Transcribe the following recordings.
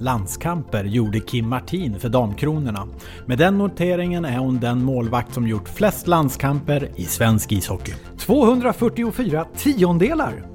landskamper gjorde Kim Martin för Damkronorna. Med den noteringen är hon den målvakt som gjort flest landskamper i svensk ishockey. 244 tiondelar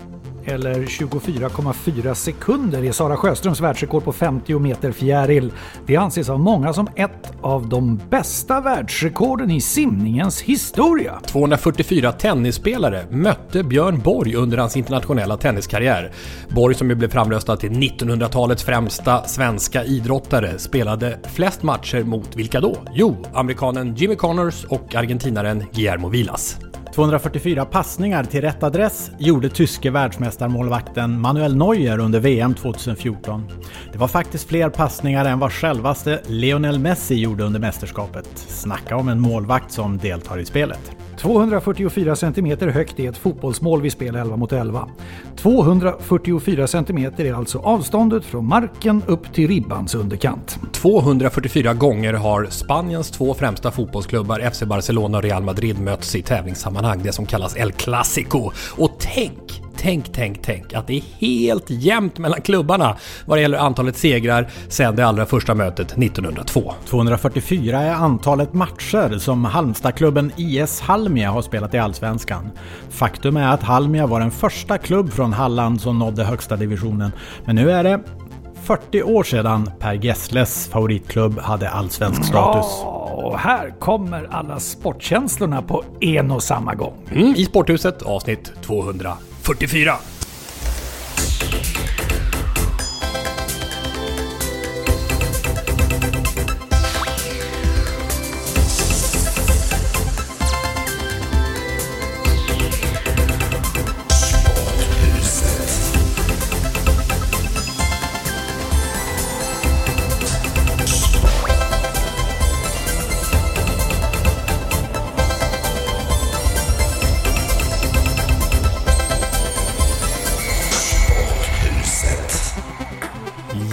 eller 24,4 sekunder är Sara Sjöströms världsrekord på 50 meter fjäril. Det anses av många som ett av de bästa världsrekorden i simningens historia. 244 tennisspelare mötte Björn Borg under hans internationella tenniskarriär. Borg som ju blev framröstad till 1900-talets främsta svenska idrottare spelade flest matcher mot vilka då? Jo, amerikanen Jimmy Connors och argentinaren Guillermo Vilas. 244 passningar till rätt adress gjorde tyske världsmästarmålvakten Manuel Neuer under VM 2014. Det var faktiskt fler passningar än vad självaste Lionel Messi gjorde under mästerskapet. Snacka om en målvakt som deltar i spelet. 244 cm högt är ett fotbollsmål vid spel 11 mot 11. 244 cm är alltså avståndet från marken upp till ribbans underkant. 244 gånger har Spaniens två främsta fotbollsklubbar FC Barcelona och Real Madrid mötts i tävlingssammanhang, det som kallas El Clasico. Och tänk Tänk, tänk, tänk att det är helt jämnt mellan klubbarna vad det gäller antalet segrar sedan det allra första mötet 1902. 244 är antalet matcher som Halmstadklubben IS Halmia har spelat i Allsvenskan. Faktum är att Halmia var den första klubb från Halland som nådde högsta divisionen. Men nu är det 40 år sedan Per Gessles favoritklubb hade allsvensk status. Ja, och här kommer alla sportkänslorna på en och samma gång. Mm, I Sporthuset avsnitt 44.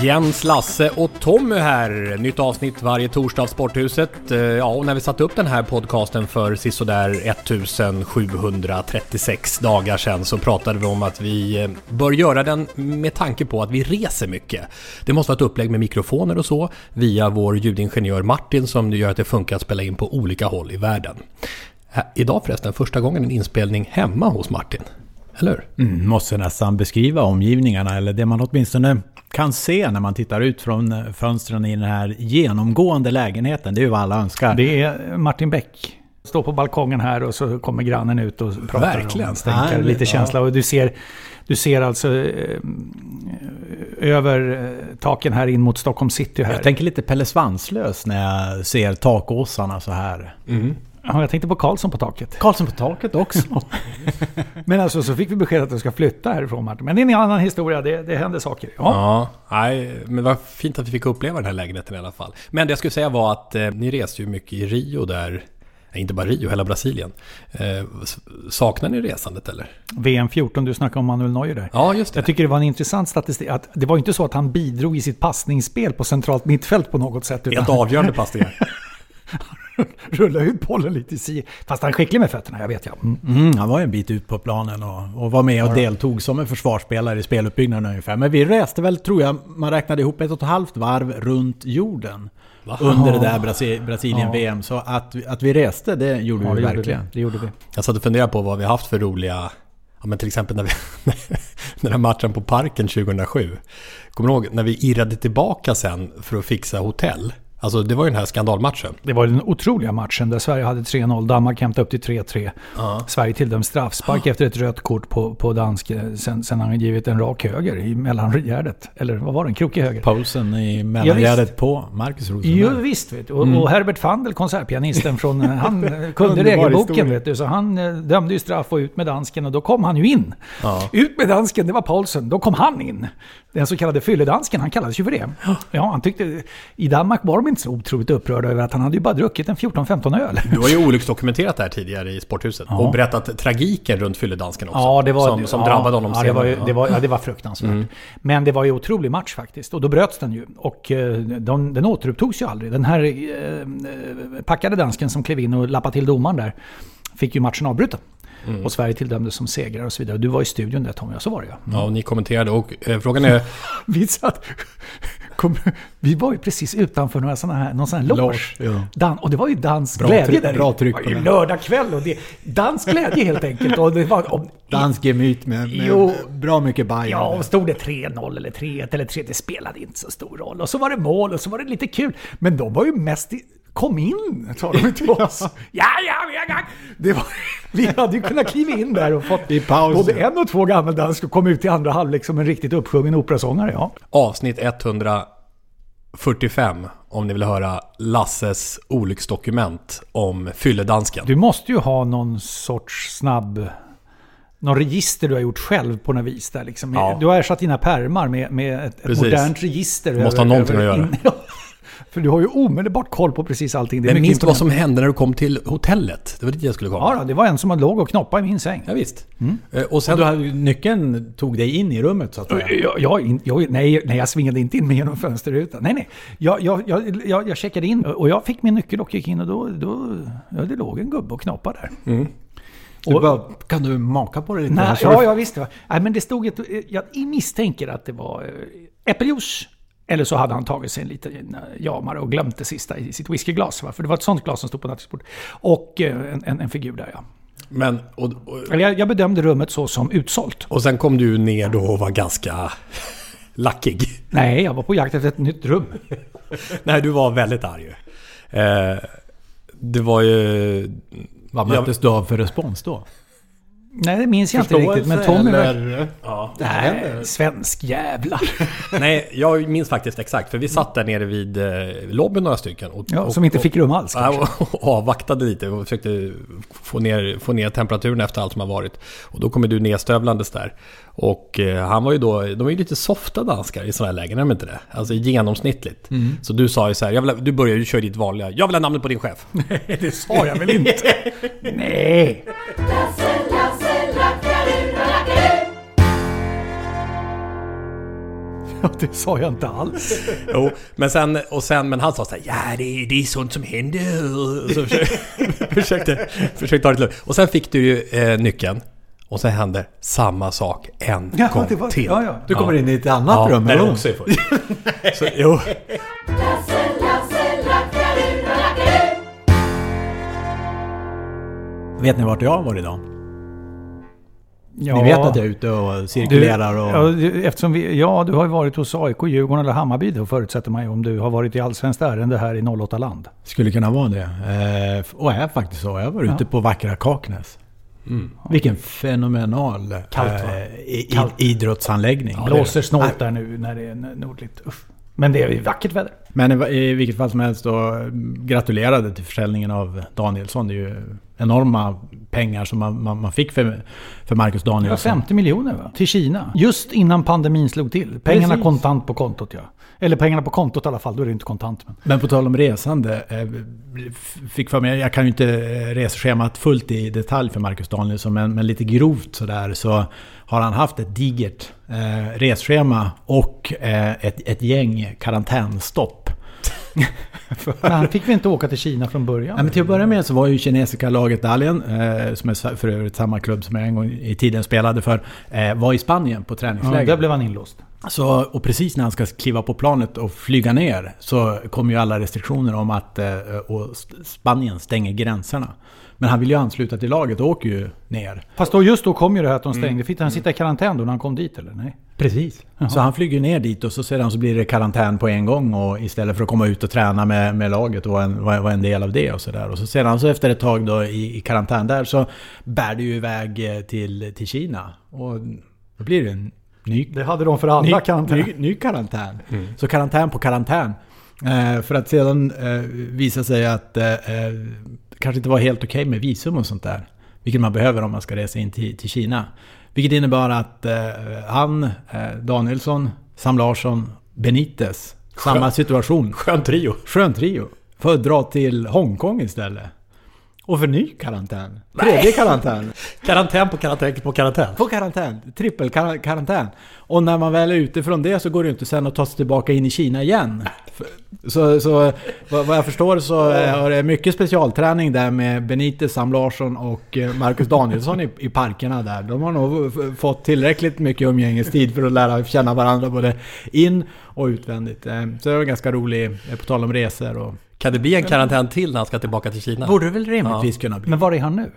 Jens, Lasse och Tommy här. Nytt avsnitt varje torsdag av Sporthuset. Eh, ja, och när vi satte upp den här podcasten för sisådär 1736 dagar sedan så pratade vi om att vi eh, bör göra den med tanke på att vi reser mycket. Det måste vara ett upplägg med mikrofoner och så via vår ljudingenjör Martin som gör att det funkar att spela in på olika håll i världen. Idag förresten första gången en inspelning hemma hos Martin. Eller hur? Mm, måste nästan beskriva omgivningarna, eller det man åtminstone kan se när man tittar ut från eh, fönstren i den här genomgående lägenheten. Det är ju vad alla önskar. Det är Martin Bäck. Står på balkongen här och så kommer grannen ut och pratar Verkligen. om stänkare. Härligt, Lite känsla. Och du ser, du ser alltså eh, över eh, taken här in mot Stockholm city här. Jag tänker lite Pelle Svanslös när jag ser takåsarna så här. Ja, jag tänkte på Karlsson på taket. Karlsson på taket också. Men alltså så fick vi besked att de ska flytta härifrån Martin. Men det är en annan historia. Det, det händer saker. Ja. Ja, nej, men vad fint att vi fick uppleva den här lägenheten i alla fall. Men det jag skulle säga var att eh, ni reste ju mycket i Rio där, inte bara Rio, hela Brasilien. Eh, saknar ni resandet eller? VM 14, du snackade om Manuel Neuer där. Ja, just det. Jag tycker det var en intressant statistik. Att det var inte så att han bidrog i sitt passningsspel på centralt mittfält på något sätt. Helt avgörande passningar. rulla ut bollen lite i si. Fast han är skicklig med fötterna, jag vet jag. Mm. Mm, han var en bit ut på planen och, och var med och deltog som en försvarsspelare i speluppbyggnaden ungefär. Men vi reste väl, tror jag, man räknade ihop ett och ett halvt varv runt jorden. Under det där Brasi Brasilien-VM. Så att, att vi reste, det gjorde Ja, vi det gjorde verkligen. vi. Det gjorde vi. Jag satt och funderade på vad vi haft för roliga... Ja, men till exempel när vi, den här matchen på Parken 2007. Kommer du ihåg när vi irrade tillbaka sen för att fixa hotell? Alltså det var ju den här skandalmatchen. Det var den otroliga matchen där Sverige hade 3-0. Danmark hämtade upp till 3-3. Sverige tilldömdes straffspark efter ett rött kort på, på dansk. eh, Sen, sen han givit en rak höger i mellangärdet. Eller vad var det? En krokig höger. Paulsen i Ja, mellangärdet på Marcus Rosenberg. Jo visst vet du. Och, och Herbert Fandel, konsertpianisten från... eh, Han kunde regelboken vet du. Så han eh, dömde ju straff och ut med dansken och då kom han ju in. Ut med dansken, det var Paulsen. Då kom han in. Den så kallade fylledansken, han kallades ju för det. Ja, han tyckte... I Danmark var de inte så otroligt upprörda över att han hade ju bara druckit en 14-15 öl. Du har ju olycksdokumenterat det här tidigare i Sporthuset. Och berättat tragiken runt fylledansken också. Ja, det var, som, som ja, drabbade honom ja, det var, ju- senare. det var, ja, det var fruktansvärt. Men det var ju otrolig match faktiskt. Och då bröts den ju. Och eh, de, den återupptogs ju aldrig. Den här eh, packade dansken som klev in och lappade till domaren där fick ju matchen avbruten. Och Sverige tilldömdes som segrare och så vidare. Du var i studion där Tommy, ja så var det ja. Ja, och ni kommenterade. Och eh, frågan är... Vi satt... Kom, vi var ju precis utanför några såna här, någon sån här loge. Ja. Dan, och det var ju dans Bra glädje tryck- där bra tryck Det på var ju det. lördag kväll och det... Dans glädje helt enkelt. Och det var, och, Dansk gemyt med, med Jo. bra mycket Bayern. Ja, och stod det 3-0 eller 3-1 eller 3 det spelade inte så stor roll. Och så var det mål och så var det lite kul. Men de var ju mest i, Kom in, sa de till oss. ja, ja, vi är igång. Det var, vi hade ju kunnat kliva in där och fått I pausen. både en och två gammeldansk och komma ut i andra halvlek som en riktigt uppsjungen operasångare. Ja. Avsnitt 145, om ni vill höra Lasses olycksdokument om fylledansken. Du måste ju ha någon sorts snabb... Någon register du har gjort själv på något vis där liksom. Ja. Du har ersatt dina pärmar med, med ett, Precis. modernt register. måste ha någonting att göra. Ja. För du har ju omedelbart koll på precis allting. Det är Men minns du vad som hände när du kom till hotellet? Det var dit jag skulle komma. Ja, det var en som låg och knoppade i min säng. Ja, visst. Mm. Eh, Och sen... Och du hade, nyckeln tog dig in i rummet så att säga. Jag, jag, jag, nej, nej, jag svingade inte in med genom fönsterrutan. Nej, nej. Jag, jag, jag, jag, jag checkade in och jag fick min nyckel och gick in och då, då ja, det låg en gubbe och knoppade där. Du Och- bara, kan du maka på det lite? Nej, här? Ja, du- jag visste. Nej, men det stod ett... Jag misstänker att det var eh, äppeljuice. Eller så hade han tagit sig en liten eh, jamare och glömt det sista i sitt whiskyglas. Va? För det var ett sånt glas som stod på nattduksbordet. Och eh, en, en, en figur där ja. Men, och, och, jag, jag bedömde rummet så som utsålt. och sen kom du ner då och var ganska lackig. Nej, jag var på jakt efter ett nytt rum. Nej, du var väldigt arg. Eh, det var ju... Vad möttes du av för respons då? Nej, det minns jag inte riktigt. Men Tommy... eller? Ja. Nej, svensk jävla. Nej, jag minns faktiskt exakt. För vi satt där nere vid eh, lobbyn några stycken. Och, Ja, och, som inte fick rum alls kanske. Ja, och, och avvaktade lite och försökte få ner, få ner temperaturen efter allt som har varit. Och då kommer du nedstövlandes där. Och eh, han var ju då, de är ju lite softa danskar i sådana här lägen, är de inte det? Alltså genomsnittligt. Så du sa ju så här, jag vill, ha- du började ju köra ditt vanliga, jag vill ha namnet på din chef. det sa jag väl inte? Nej. Ja, det sa jag inte alls. Jo, men sen, och sen, men han sa så här, ja det, är- det är sånt som händer. Och så försökte, försökte, försökte ta det lugnt. Och sen fick du ju eh, nyckeln. Och sen hände samma sak en Ja, gång var- till. ja, ja. Du kommer in i ett annat Ja, rum. där eller? du också är full. så, jo. Vet ni vart jag varit idag? Ja. Ni vet att jag är ute och cirkulerar och... Ja, du- eftersom vi, ja, du har ju varit hos AIK, Djurgården eller Hammarby då förutsätter man ju om du har varit i allsvenskt ärende här i 08-land. Skulle kunna vara det. Eh, och är faktiskt så. Jag var ute på vackra Kaknäs. Vilken fenomenal Kallt, eh, i, Kallt. idrottsanläggning. Blåser snålt där nu när det är nordligt. Uff. Men det är vackert väder. Men i, vilket fall som helst då, gratulerade till försäljningen av Danielsson. Det är ju enorma pengar som man, man, man fick för, för Marcus Danielsson. 50 miljoner va? Till Kina. Just innan pandemin slog till. Pengarna Precis. kontant på kontot ja. Eller pengarna på kontot i alla fall, då är det inte kontant. Men. Men på tal om resande. Eh, fick för mig, jag kan ju inte eh, reseschemat fullt i detalj för Marcus Danielsson. Men, men lite grovt sådär så har han haft ett digert eh, resschema och eh, ett, ett gäng karantänstopp. Men han fick väl inte åka till Kina från början? Ja, men till att börja med så var ju kinesiska laget Dalian, eh, som är för övrigt samma klubb som jag en gång i tiden spelade för, eh, var i Spanien på ja, träningsläger. där blev han inlåst. Så, och precis när han ska kliva på planet och flyga ner så kommer ju alla restriktioner om att eh, Spanien stänger gränserna. Men han vill ju ansluta till laget och åker ju ner. Fast då just då kom ju det här att de stängde. Fick han sitta i karantän då när han kom dit eller? Nej? Precis. Så han flyger ner dit och så sedan så blir det karantän på en gång och istället för att komma ut och träna med, med laget och vara en, vara en del av det och sådär. Och så sedan så efter ett tag då i, i karantän där så bär det ju iväg eh, till, till Kina. Och då blir det en ny Det hade de för alla ny, karantän. ny, ny karantän. Så karantän på karantän. Eh, för att sedan eh, visa sig att eh, eh, kanske inte var helt okej med visum och sånt där. Vilket man behöver om man ska resa in till, till Kina. Vilket innebar att eh, han, eh, Danielsson, Sam Larsson, Benitez, samma situation. Skön trio. Skön trio. För att dra till Hongkong istället. Och för ny karantän. Tredje karantän. Karantän på karantän på karantän. På karantän. Trippelkarantän. Och när man väl är ute från det så går det ju inte sen att ta sig tillbaka in i Kina igen. Så, så vad jag förstår så eh, har det mycket specialträning där med Benitez, Sam Larsson och eh, Marcus Danielsson i, i parkerna där. De har nog fått tillräckligt mycket umgängestid för att lära känna varandra både in och utvändigt. Eh, Så det var ganska rolig, eh, på tal om resor och... Kan det bli en karantän till när han ska tillbaka till Kina? Borde det väl rimligtvis kunna bli. Men var är han nu?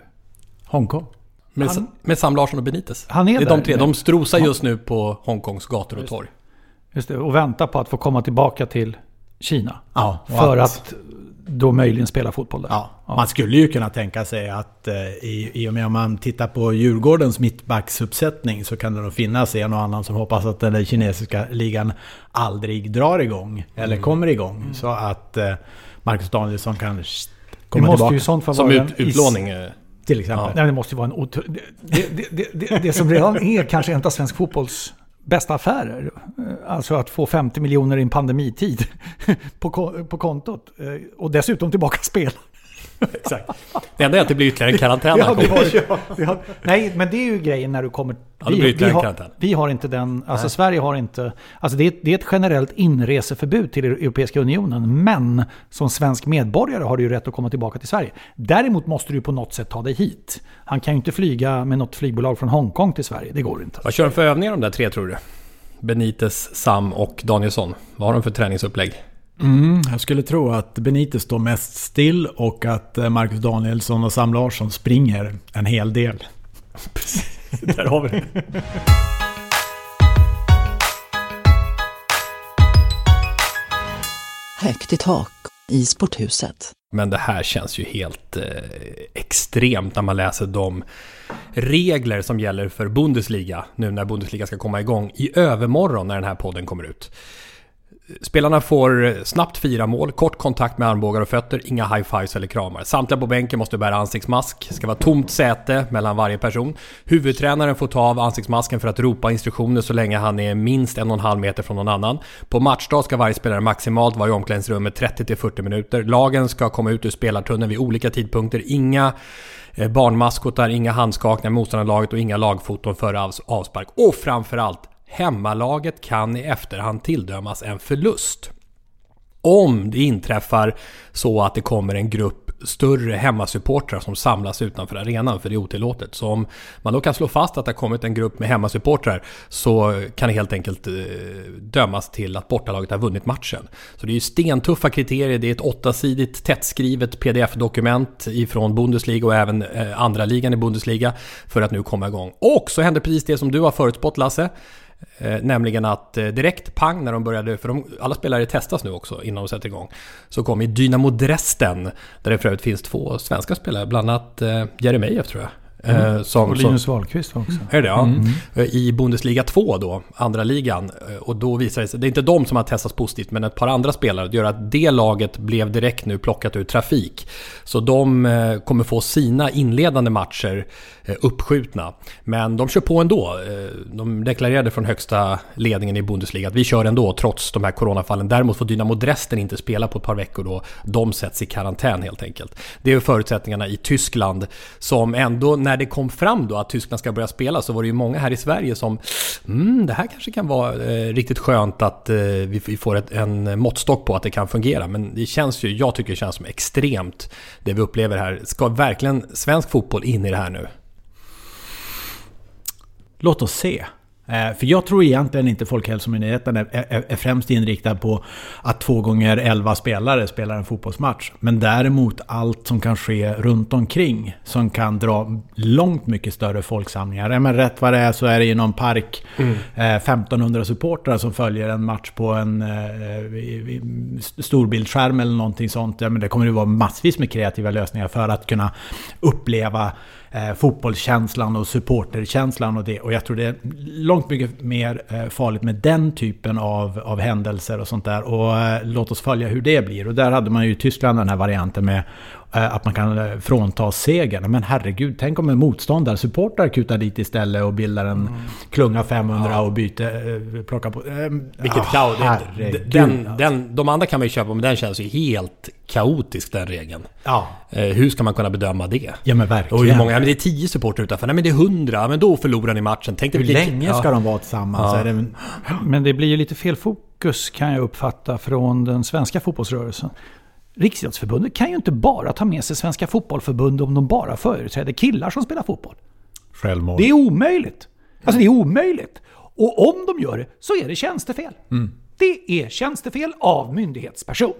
Hongkong. Med, med Sam Larsson och Benitez. Han är det är där. de tre. De strosar just nu på Hongkongs gator och torg. Just det, och väntar på att få komma tillbaka till Kina. Ja, För att då möjligen spela fotboll där. Ja, man skulle ju kunna tänka sig att eh, i, i och med om man tittar på Djurgårdens mittbacksuppsättning så kan det nog finnas en och annan som hoppas att den där kinesiska ligan aldrig drar igång eller kommer igång. Så att eh, Marcus Danielsson kan komma måste tillbaka. ju sånt Som vara ut, utlåning. eh, Till exempel. Nej, det måste ju vara en otro... det, det, det, det, det som redan är kanske en av svensk fotbolls bästa affärer. Eh, Alltså att få 50 miljoner i en pandemitid på, på kontot. Eh, Och dessutom tillbaka spela. Exakt. Det enda är att det blir ytterligare en karantän. Ja, har, har, nej, men det är ju grejen när du kommer... Ja, det blir ytterligare har, karantän. vi har inte den... Alltså Sverige har inte... Alltså det är, det är ett generellt inreseförbud till Europeiska Unionen. Men som svensk medborgare har du ju rätt att komma tillbaka till Sverige. Däremot måste du på något sätt ta dig hit. Han kan ju inte flyga med något flygbolag från Hongkong till Sverige. Det går inte. Vad kör de för övningar de där tre tror du? Benitez, Sam och Danielsson. Vad har de för träningsupplägg? Mm, jag skulle tro att Benitez står mest still och att eh, Marcus Danielsson och Sam Larsson springer en hel del. Där har vi det. Högt i tak i sporthuset. Men det här känns ju helt eh, extremt när man läser de regler som gäller för Bundesliga nu när Bundesliga ska komma igång i övermorgon när den här podden kommer ut. Spelarna får snabbt fyra mål, kort kontakt med armbågar och fötter, inga high-fives eller kramar. Samtliga på bänken måste bära ansiktsmask, ska vara tomt säte mellan varje person. Huvudtränaren får ta av ansiktsmasken för att ropa instruktioner så länge han är minst en och en halv meter från någon annan. På matchdag ska varje spelare maximalt vara i omklädningsrummet 30-40 minuter. Lagen ska komma ut ur spelartunneln vid olika tidpunkter. Inga eh, barnmaskotar, inga handskakningar med motståndarlaget och inga lagfoton före avspark. Och framförallt, hemmalaget kan i efterhand tilldömas en förlust. Om det inträffar så att det kommer en grupp större hemmasupportrar som samlas utanför arenan, för det är otillåtet. Så om man då kan slå fast att det har kommit en grupp med hemmasupportrar så kan det helt enkelt eh, dömas till att bortalaget har vunnit matchen. Så det är ju stentuffa kriterier, det är ett åttasidigt tättskrivet pdf-dokument ifrån Bundesliga och även eh, andra ligan i Bundesliga för att nu komma igång. Och så händer precis det som du har förutspått Lasse. Eh, nämligen att eh, direkt pang när de började, för de, alla spelare testas nu också innan de sätter igång. Så kom i Dynamo Dresden, där det för övrigt finns två svenska spelare, bland annat eh, Jeremejeff tror jag. Eh, som, Och som, Linus Wahlqvist också. är det ja. Eh, I Bundesliga 2 då, andra ligan. Och då visar det sig, det är inte de som har testats positivt, men ett par andra spelare. Det gör att det laget blev direkt nu plockat ur trafik. Så de kommer få sina inledande matcher Eh, uppskjutna. Men de kör på ändå. Eh, de deklarerade från högsta ledningen i Bundesliga att vi kör ändå trots de här coronafallen. Däremot får Dynamo Dresden inte spela på ett par veckor då. De sätts i karantän helt enkelt. Det är förutsättningarna i Tyskland som ändå när det kom fram då att Tyskland ska börja spela så var det ju många här i Sverige som mm, det här kanske kan vara eh, riktigt skönt att eh, vi, vi, får ett, en måttstock på att det kan fungera. Men det känns ju, jag tycker det känns som extremt det vi upplever här. Ska verkligen svensk fotboll in i det här nu? Låt oss se. Eh, för jag tror egentligen inte Folkhälsomyndigheten är, är, är, främst inriktad på att två gånger elva spelare spelar en fotbollsmatch. Men däremot allt som kan ske runt omkring som kan dra långt mycket större folksamlingar. Men rätt vad det är så är det i någon park mm. eh, 1500 supportrar som följer en match på en eh, storbildsskärm eller någonting sånt. Ja, men det kommer ju vara massvis med kreativa lösningar för att kunna uppleva eh, fotbollskänslan och supporterkänslan och det. Och jag tror det är långt mycket mer eh, farligt med den typen av, av händelser och sånt där. Och eh, låt oss följa hur det blir. Och där hade man ju i Tyskland den här varianten med att man kan eh, frånta segern. Men herregud, tänk om en motståndare, supportrar kutar dit istället och bildar en mm. klunga 500 ja. och byter, eh, plockar på... Vilket oh, kaos. Den, den, de andra kan man ju köpa, men den känns ju helt kaotisk den regeln. Ja. Hur ska man kunna bedöma det? Ja men verkligen. Och hur många? Ja, men det är 10 supportrar utanför. Nej men det är 100. Men då förlorar ni matchen. Tänk hur länge ska de vara tillsammans? Ja. Det... Men det blir ju lite fel fokus kan jag uppfatta från den svenska fotbollsrörelsen. Riksidrottsförbundet kan ju inte bara ta med sig Svenska Fotbollförbundet om de bara företräder killar som spelar fotboll. Självmål. Det är omöjligt. Alltså det är omöjligt. Och om de gör det så är det tjänstefel. Mm. Det är tjänstefel av myndighetsperson.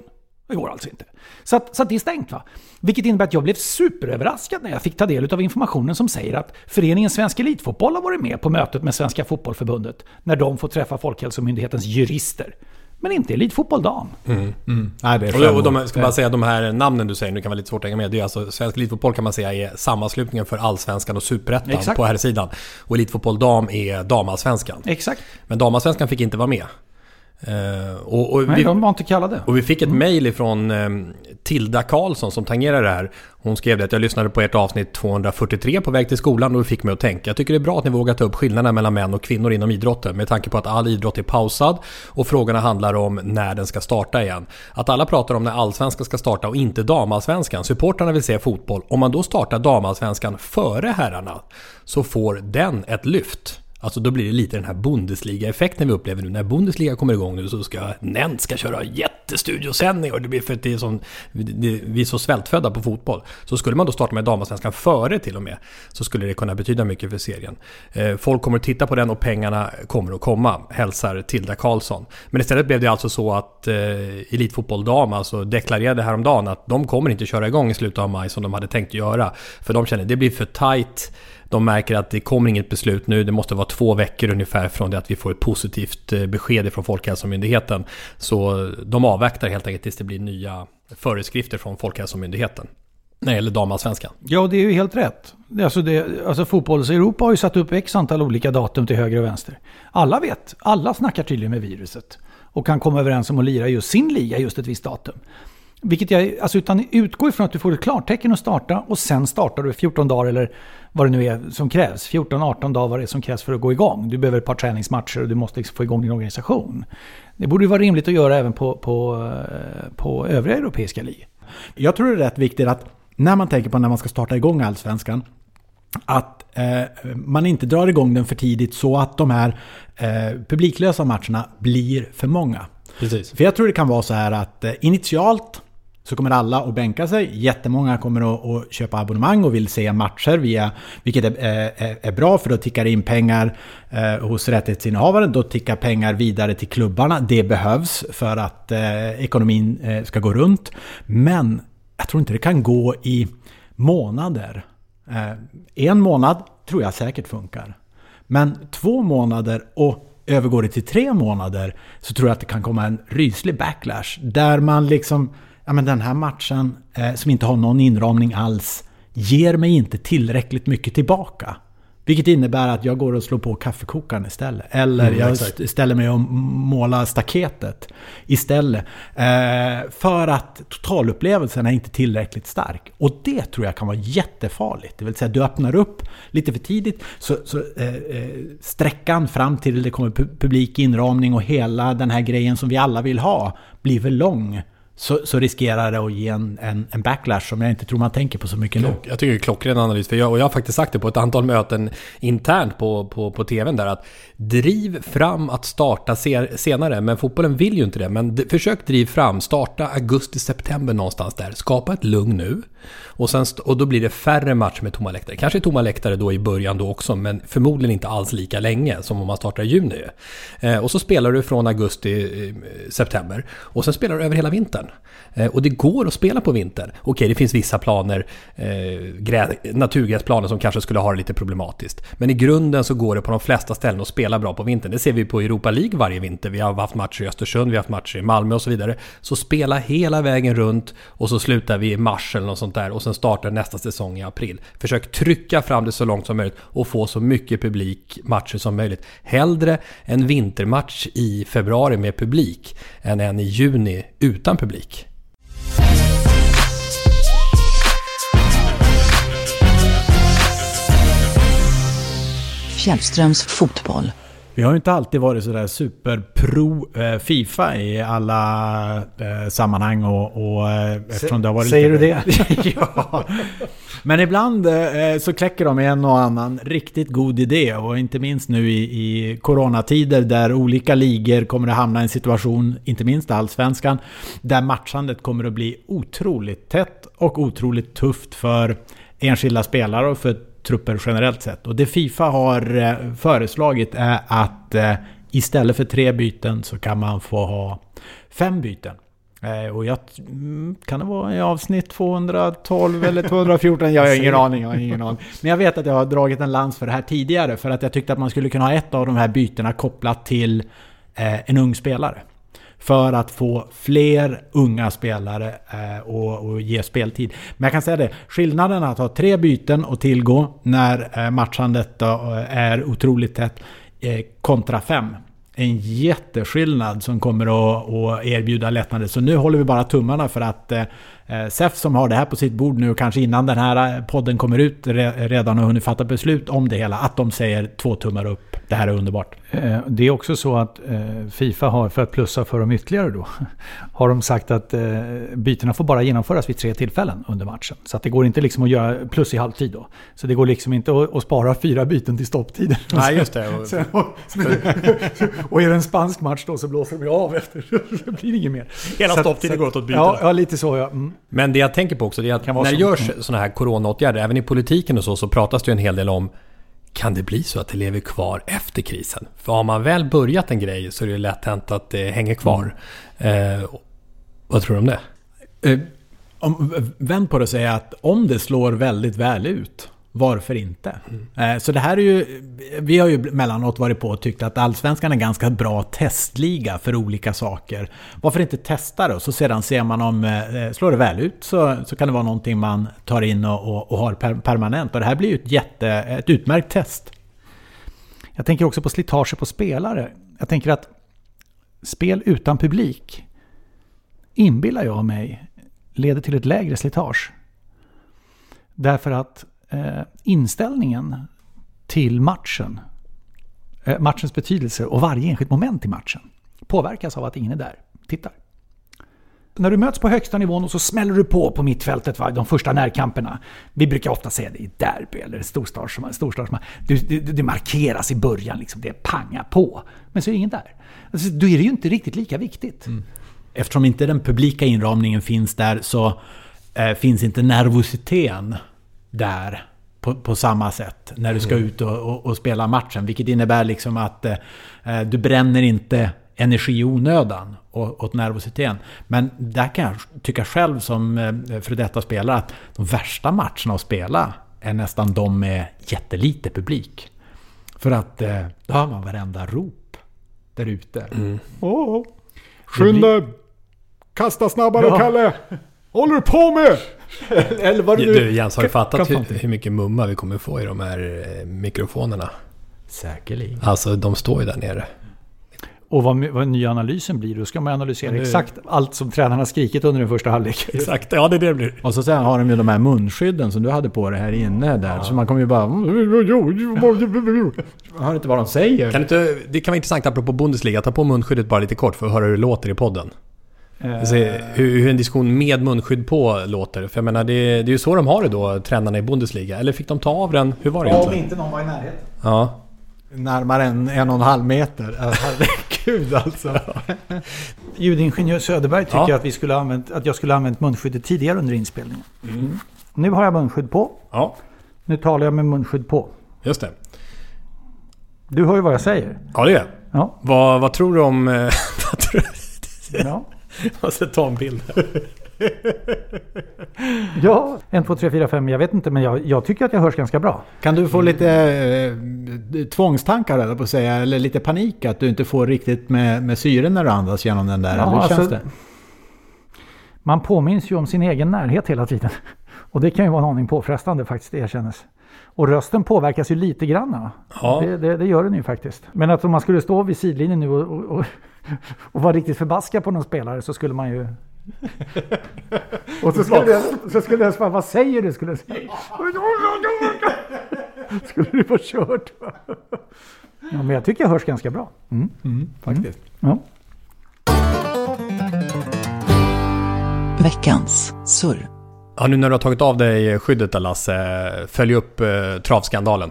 Det går alltså inte. Så, att, så att det är stängt. va. Vilket innebär att jag blev superöverraskad när jag fick ta del av informationen som säger att föreningen Svensk Elitfotboll har varit med på mötet med Svenska Fotbollförbundet när de får träffa Folkhälsomyndighetens jurister men inte Elitfotboll dam. Mm. Mm. Nej, det är och, och de, ska bara säga de här namnen du säger nu kan vara lite svårt att hänga med. Det är alltså Svensk Elitfotboll kan man säga är sammanslutningen för Allsvenskan och Superettan på här sidan. Och Elitfotboll dam är Damallsvenskan. Exakt. Men Damallsvenskan fick inte vara med. Uh, och, och Nej, vi, de var inte kallade. Och vi fick ett mm. mail ifrån um, Tilda Karlsson som tangerar det här. Hon skrev det att jag lyssnade på ert avsnitt 243 på väg till skolan och det fick mig att tänka. Jag tycker det är bra att ni vågar ta upp skillnaderna mellan män och kvinnor inom idrotten med tanke på att all idrott är pausad och frågorna handlar om när den ska starta igen. Att alla pratar om när allsvenskan ska starta och inte damallsvenskan. Supportrarna vill se fotboll. Om man då startar damallsvenskan före herrarna så får den ett lyft. Alltså då blir det lite den här Bundesliga-effekten vi upplever nu. När Bundesliga kommer igång nu så ska Nent ska köra jättestudiosändning och det blir för att det är sån, det, vi är så svältfödda på fotboll. Så skulle man då starta med damallsvenskan före till och med så skulle det kunna betyda mycket för serien. Eh, folk kommer att titta på den och pengarna kommer att komma, hälsar Tilda Karlsson. Men istället blev det alltså så att eh, Elitfotboll Dam alltså deklarerade häromdagen att de kommer inte köra igång i slutet av maj som de hade tänkt göra. För de känner att det blir för tight de märker att det kommer inget beslut nu. Det måste vara två veckor ungefär från det att vi får ett positivt eh, besked från Folkhälsomyndigheten. Så eh, de avvaktar helt enkelt tills det blir nya föreskrifter från Folkhälsomyndigheten. När det gäller damallsvenskan. Ja, det är ju helt rätt. Alltså, det, alltså fotbolls-Europa har ju satt upp x antal olika datum till höger och vänster. Alla vet, alla snackar tydligen med viruset. Och kan komma överens om att lira just sin liga just ett visst datum. Vilket jag, alltså utan utgå ifrån att du får ett klartecken att starta och sen startar du 14 dagar eller vad det nu är som krävs. 14-18 dagar vad det är som krävs för att gå igång. Du behöver ett par träningsmatcher och du måste liksom få igång din organisation. Det borde vara rimligt att göra även på, på, på övriga europeiska ligor. Jag tror det är rätt viktigt att när man tänker på när man ska starta igång allsvenskan att eh, man inte drar igång den för tidigt så att de här eh, publiklösa matcherna blir för många. Precis. För jag tror det kan vara så här att eh, initialt så kommer alla att bänka sig. Jättemånga kommer att, att köpa abonnemang och vill se matcher via, vilket är, är, är bra för då tickar det in pengar eh, hos rättighetsinnehavaren. Då tickar pengar vidare till klubbarna. Det behövs för att eh, ekonomin eh, ska gå runt. Men jag tror inte det kan gå i månader. Eh, en månad tror jag säkert funkar. Men två månader och övergår det till tre månader så tror jag att det kan komma en ryslig backlash. Där man liksom ja men den här matchen eh, som inte har någon inramning alls ger mig inte tillräckligt mycket tillbaka. Vilket innebär att jag går och slår på kaffekokaren istället. Eller mm, jag exakt. ställer mig och målar staketet istället. Eh, för att totalupplevelsen är inte tillräckligt stark. Och det tror jag kan vara jättefarligt. Det vill säga du öppnar upp lite för tidigt. Så, så eh, eh sträckan fram till det kommer publik inramning och hela den här grejen som vi alla vill ha blir för lång så, så riskerar det att ge en, en, en, backlash som jag inte tror man tänker på så mycket nu. Jag tycker det är klockren analys. För jag, och jag har faktiskt sagt det på ett antal möten internt på, på, på TVn där att driv fram att starta senare. Men fotbollen vill ju inte det. Men försök driv fram. Starta augusti-september någonstans där. Skapa ett lugn nu. Och, sen, och då blir det färre matcher med tomma läktare. Kanske tomma läktare då i början då också, men förmodligen inte alls lika länge som om man startar i juni. Eh, och så spelar du från augusti, eh, september. Och sen spelar du över hela vintern vintern. Eh, och det går att spela på vintern. Okej, det finns vissa planer, eh, naturgräsplaner som kanske skulle ha det lite problematiskt. Men i grunden så går det på de flesta ställen att spela bra på vintern. Det ser vi på Europa League varje vinter. Vi har haft matcher i Östersund, vi har haft matcher i Malmö och så vidare. Så spela hela vägen runt och så slutar vi i mars eller något sånt där och sen startar nästa säsong i april. Försök trycka fram det så långt som möjligt och få så mycket publikmatcher som möjligt. Hellre en vintermatch i februari med publik än en i juni utan publik. Fjällströms fotboll. Vi har ju inte alltid varit sådär superpro eh, Fifa i alla eh, sammanhang och, och eh, eftersom det har varit Säger lite... du det? ja. Men ibland så kläcker de en och annan riktigt god idé och inte minst nu i, i coronatider där olika ligor kommer att hamna i en situation, inte minst allsvenskan, där matchandet kommer att bli otroligt tätt och otroligt tufft för enskilda spelare och för trupper generellt sett. Och det Fifa har eh, föreslagit är att eh, istället för tre byten så kan man få ha fem byten. Eh, och jag, mm, kan det vara i avsnitt 212 eller 214? Jag har ingen aning, jag har ingen aning. Men jag vet att jag har dragit en lans för det här tidigare. För att jag tyckte att man skulle kunna ha ett av de här bytena kopplat till en ung spelare för att få fler unga spelare eh, och, och, ge speltid. Men jag kan säga det, skillnaden att ha tre byten att tillgå när eh, matchandet eh, är otroligt tätt eh, kontra fem. En jätteskillnad som kommer att, att erbjuda lättnader. Så nu håller vi bara tummarna för att eh, SEF som har det här på sitt bord nu, kanske innan den här podden kommer ut, redan har hunnit fatta beslut om det hela. Att de säger två tummar upp. Det här är underbart. Eh, det är också så att eh, Fifa har, för att plussa för dem ytterligare då, har de sagt att eh, bytena får bara genomföras vid tre tillfällen under matchen. Så att det går inte liksom att göra plus i halvtid då. Så det går liksom inte att, spara fyra byten till stopptiden. Nej, just det. Och, Sen, och, och är det en spansk match då så blåser de av efter. det blir inget mer. Hela stopptiden går åt att byta. Ja, ja, lite så ja. Mm. Men det jag tänker på också är att när det görs sådana här coronaåtgärder, även i politiken och så, så pratas det ju en hel del om kan det bli så att det lever kvar efter krisen? För har man väl börjat en grej så är det lätt hänt att det hänger kvar. Mm. Eh, vad tror du om det? Eh, om, vänd på det och säga att om det slår väldigt väl ut varför inte? Mm. Så det här är ju... Vi har ju mellanåt varit på och tyckt att Allsvenskan är en ganska bra testliga för olika saker. Varför inte testa? Och så sedan ser man om... Eh, slår det väl ut så, så kan det vara någonting man tar in och, och, och har per, permanent. Och det här blir ju ett, jätte, ett utmärkt test. Jag tänker också på slitage på spelare. Jag tänker att spel utan publik inbillar jag mig leder till ett lägre slitage. Därför att eh, inställningen till matchen, eh, matchens betydelse och varje enskilt moment i matchen påverkas av att ingen är där, tittar. När du möts på högsta nivån och så smäller du på på mittfältet, va? de första närkamperna. Vi brukar ofta säga det i derby eller storstadsmatch. Det, det, markeras i början, liksom, det pangar på. Men så är ingen där. Alltså, då är det ju inte riktigt lika viktigt. Mm. Eftersom inte den publika inramningen finns där så eh, finns inte nervositeten där på, på, samma sätt när du ska mm. ut och, och, och, spela matchen. Vilket innebär liksom att eh, du bränner inte energi i onödan åt nervositeten. Men där kan jag tycka själv som eh, för detta spelare att de värsta matcherna att spela är nästan de med jättelite publik. För att eh, då hör man varenda rop där ute. Mm. Oh, skynda! Kasta snabbare ja. Kalle! håller du på med? Eller vad du, du Jens, har du fattat hur, hur, mycket mumma vi kommer få i de här eh, mikrofonerna? Säkerligen. Alltså, de står ju där nere. Och vad, vad nya analysen blir, då ska man analysera nu... exakt allt som tränarna skrikit under den första halvlek. Exakt, ja det är det det blir. Och så sen har de ju de här munskydden som du hade på dig här inne där. Ja. Så man kommer ju bara... Jag hör inte vad de säger. Kan inte, det kan vara intressant apropå Bundesliga, ta på munskyddet bara lite kort för att höra hur det låter i podden. Se, hur, hur en diskussion med munskydd på låter. För jag menar, det, det är ju så de har det då, tränarna i Bundesliga. Eller fick de ta av den? Hur var det egentligen? inte någon var i närheten. Ja. Närmare än en och en halv meter. Herregud alltså. Ljudingenjör Söderberg tycker Ja. att, vi skulle använt, att jag skulle ha använt munskyddet tidigare under inspelningen. Nu har jag munskydd på. Ja, Nu talar jag med munskydd på. just det. Du hör ju vad jag säger. Ja, det är det. Ja. Vad, vad tror du om... eh, vad tror du? Ja. Jag måste ta en bild. ja. En, två, tre, fyra, fem. Jag vet inte men jag, jag tycker att jag hörs ganska bra. Kan du få lite eh, tvångstankar eller på att säga, eller lite panik att du inte får riktigt med, med syren när du andas genom den där? Ja, eller hur känns alltså- det? Man påminns ju om sin egen närhet hela tiden. Och det kan ju vara en aning påfrestande faktiskt, det erkännes. Och rösten påverkas ju lite grann. Ja. Det, det, det gör den ju faktiskt. Men att om man skulle stå vid sidlinjen nu och, och, och, och vara riktigt förbaskad på någon spelare så skulle man ju... Och så skulle jag, så skulle jag svara, vad säger du? Skulle jag säga. Skulle du få kört? Ja, men jag tycker jag hörs ganska bra. Mm. Faktiskt. Ja. Veckans surr. Ja, nu när du har tagit av dig skyddet där Lasse, följ upp eh, travskandalen.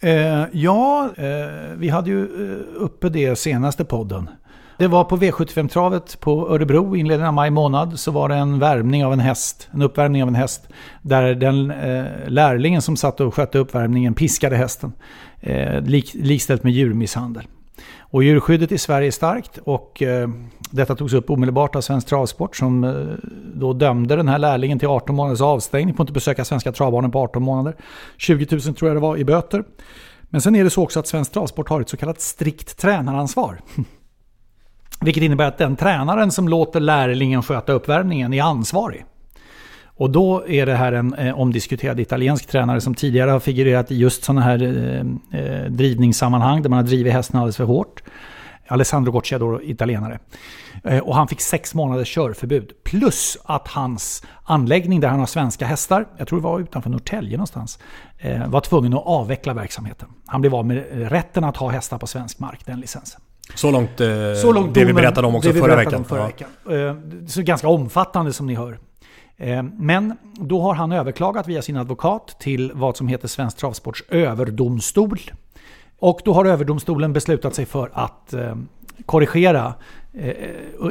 Eh, ja, eh, vi hade ju eh, uppe det senaste podden. Det var på V75-travet på Örebro i inledningen av maj månad. Så var det en värmning av en häst, en uppvärmning av en häst. Där den eh, lärlingen som satt och skötte uppvärmningen piskade hästen. Eh, lik, likställt med djurmisshandel. Och djurskyddet i Sverige är starkt och eh, detta togs upp omedelbart av Svensk Travsport som eh, då dömde den här lärlingen till 18 månaders avstängning. Får inte besöka svenska travbanor på 18 månader. 20 000 tror jag det var i böter. Men sen är det så också att Svensk Travsport har ett så kallat strikt tränaransvar. Vilket innebär att den tränaren som låter lärlingen sköta uppvärmningen är ansvarig. Och då är det här en eh, omdiskuterad italiensk tränare som tidigare har figurerat i just sådana här eh, eh, drivningssammanhang där man har drivit hästen alldeles för hårt. Alessandro Gocciadoro, italienare. Eh, och han fick sex månaders körförbud. Plus att hans anläggning där han har svenska hästar, jag tror det var utanför Norrtälje någonstans, eh, var tvungen att avveckla verksamheten. Han blev av med rätten att ha hästar på svensk mark, den licensen. Så långt, eh, Så långt det vi domen- berättade om också vi förra veckan. om förra veckan. Eh, Så ganska omfattande som ni hör. Eh, Men då har han överklagat via sin advokat till vad som heter Svensk Travsports överdomstol. Och då har överdomstolen beslutat sig för att eh, korrigera eh,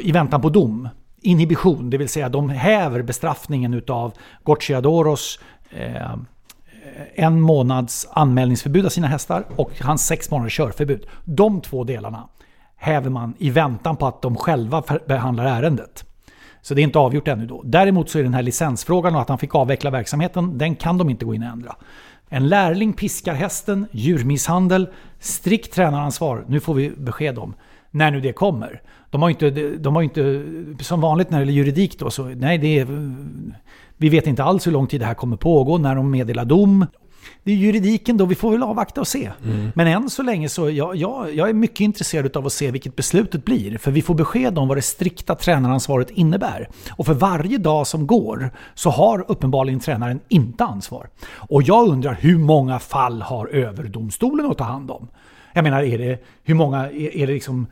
i väntan på dom. Inhibition, det vill säga de häver bestraffningen utav Gocciadoros eh, en månads anmälningsförbud av sina hästar och hans sex månaders körförbud. De två delarna häver man i väntan på att de själva behandlar ärendet. Så det är inte avgjort ännu då. Däremot så är den här licensfrågan och att han fick avveckla verksamheten, den kan de inte gå in och ändra. En lärling piskar hästen, djurmisshandel, strikt tränaransvar. Nu får vi besked om när nu det kommer. De har ju inte, de har ju inte som vanligt när det gäller juridik då, så nej det är, vi vet inte alls hur lång tid det här kommer pågå, när de meddelar dom. Det är juridiken då, vi får väl avvakta och se. Men än så länge så jag, jag, jag är mycket intresserad av att se vilket beslutet blir. För vi får besked om vad det strikta tränaransvaret innebär. Och för varje dag som går så har uppenbarligen tränaren inte ansvar. Och jag undrar hur många fall har överdomstolen att ta hand om? Jag menar, är det, hur många, är, är det liksom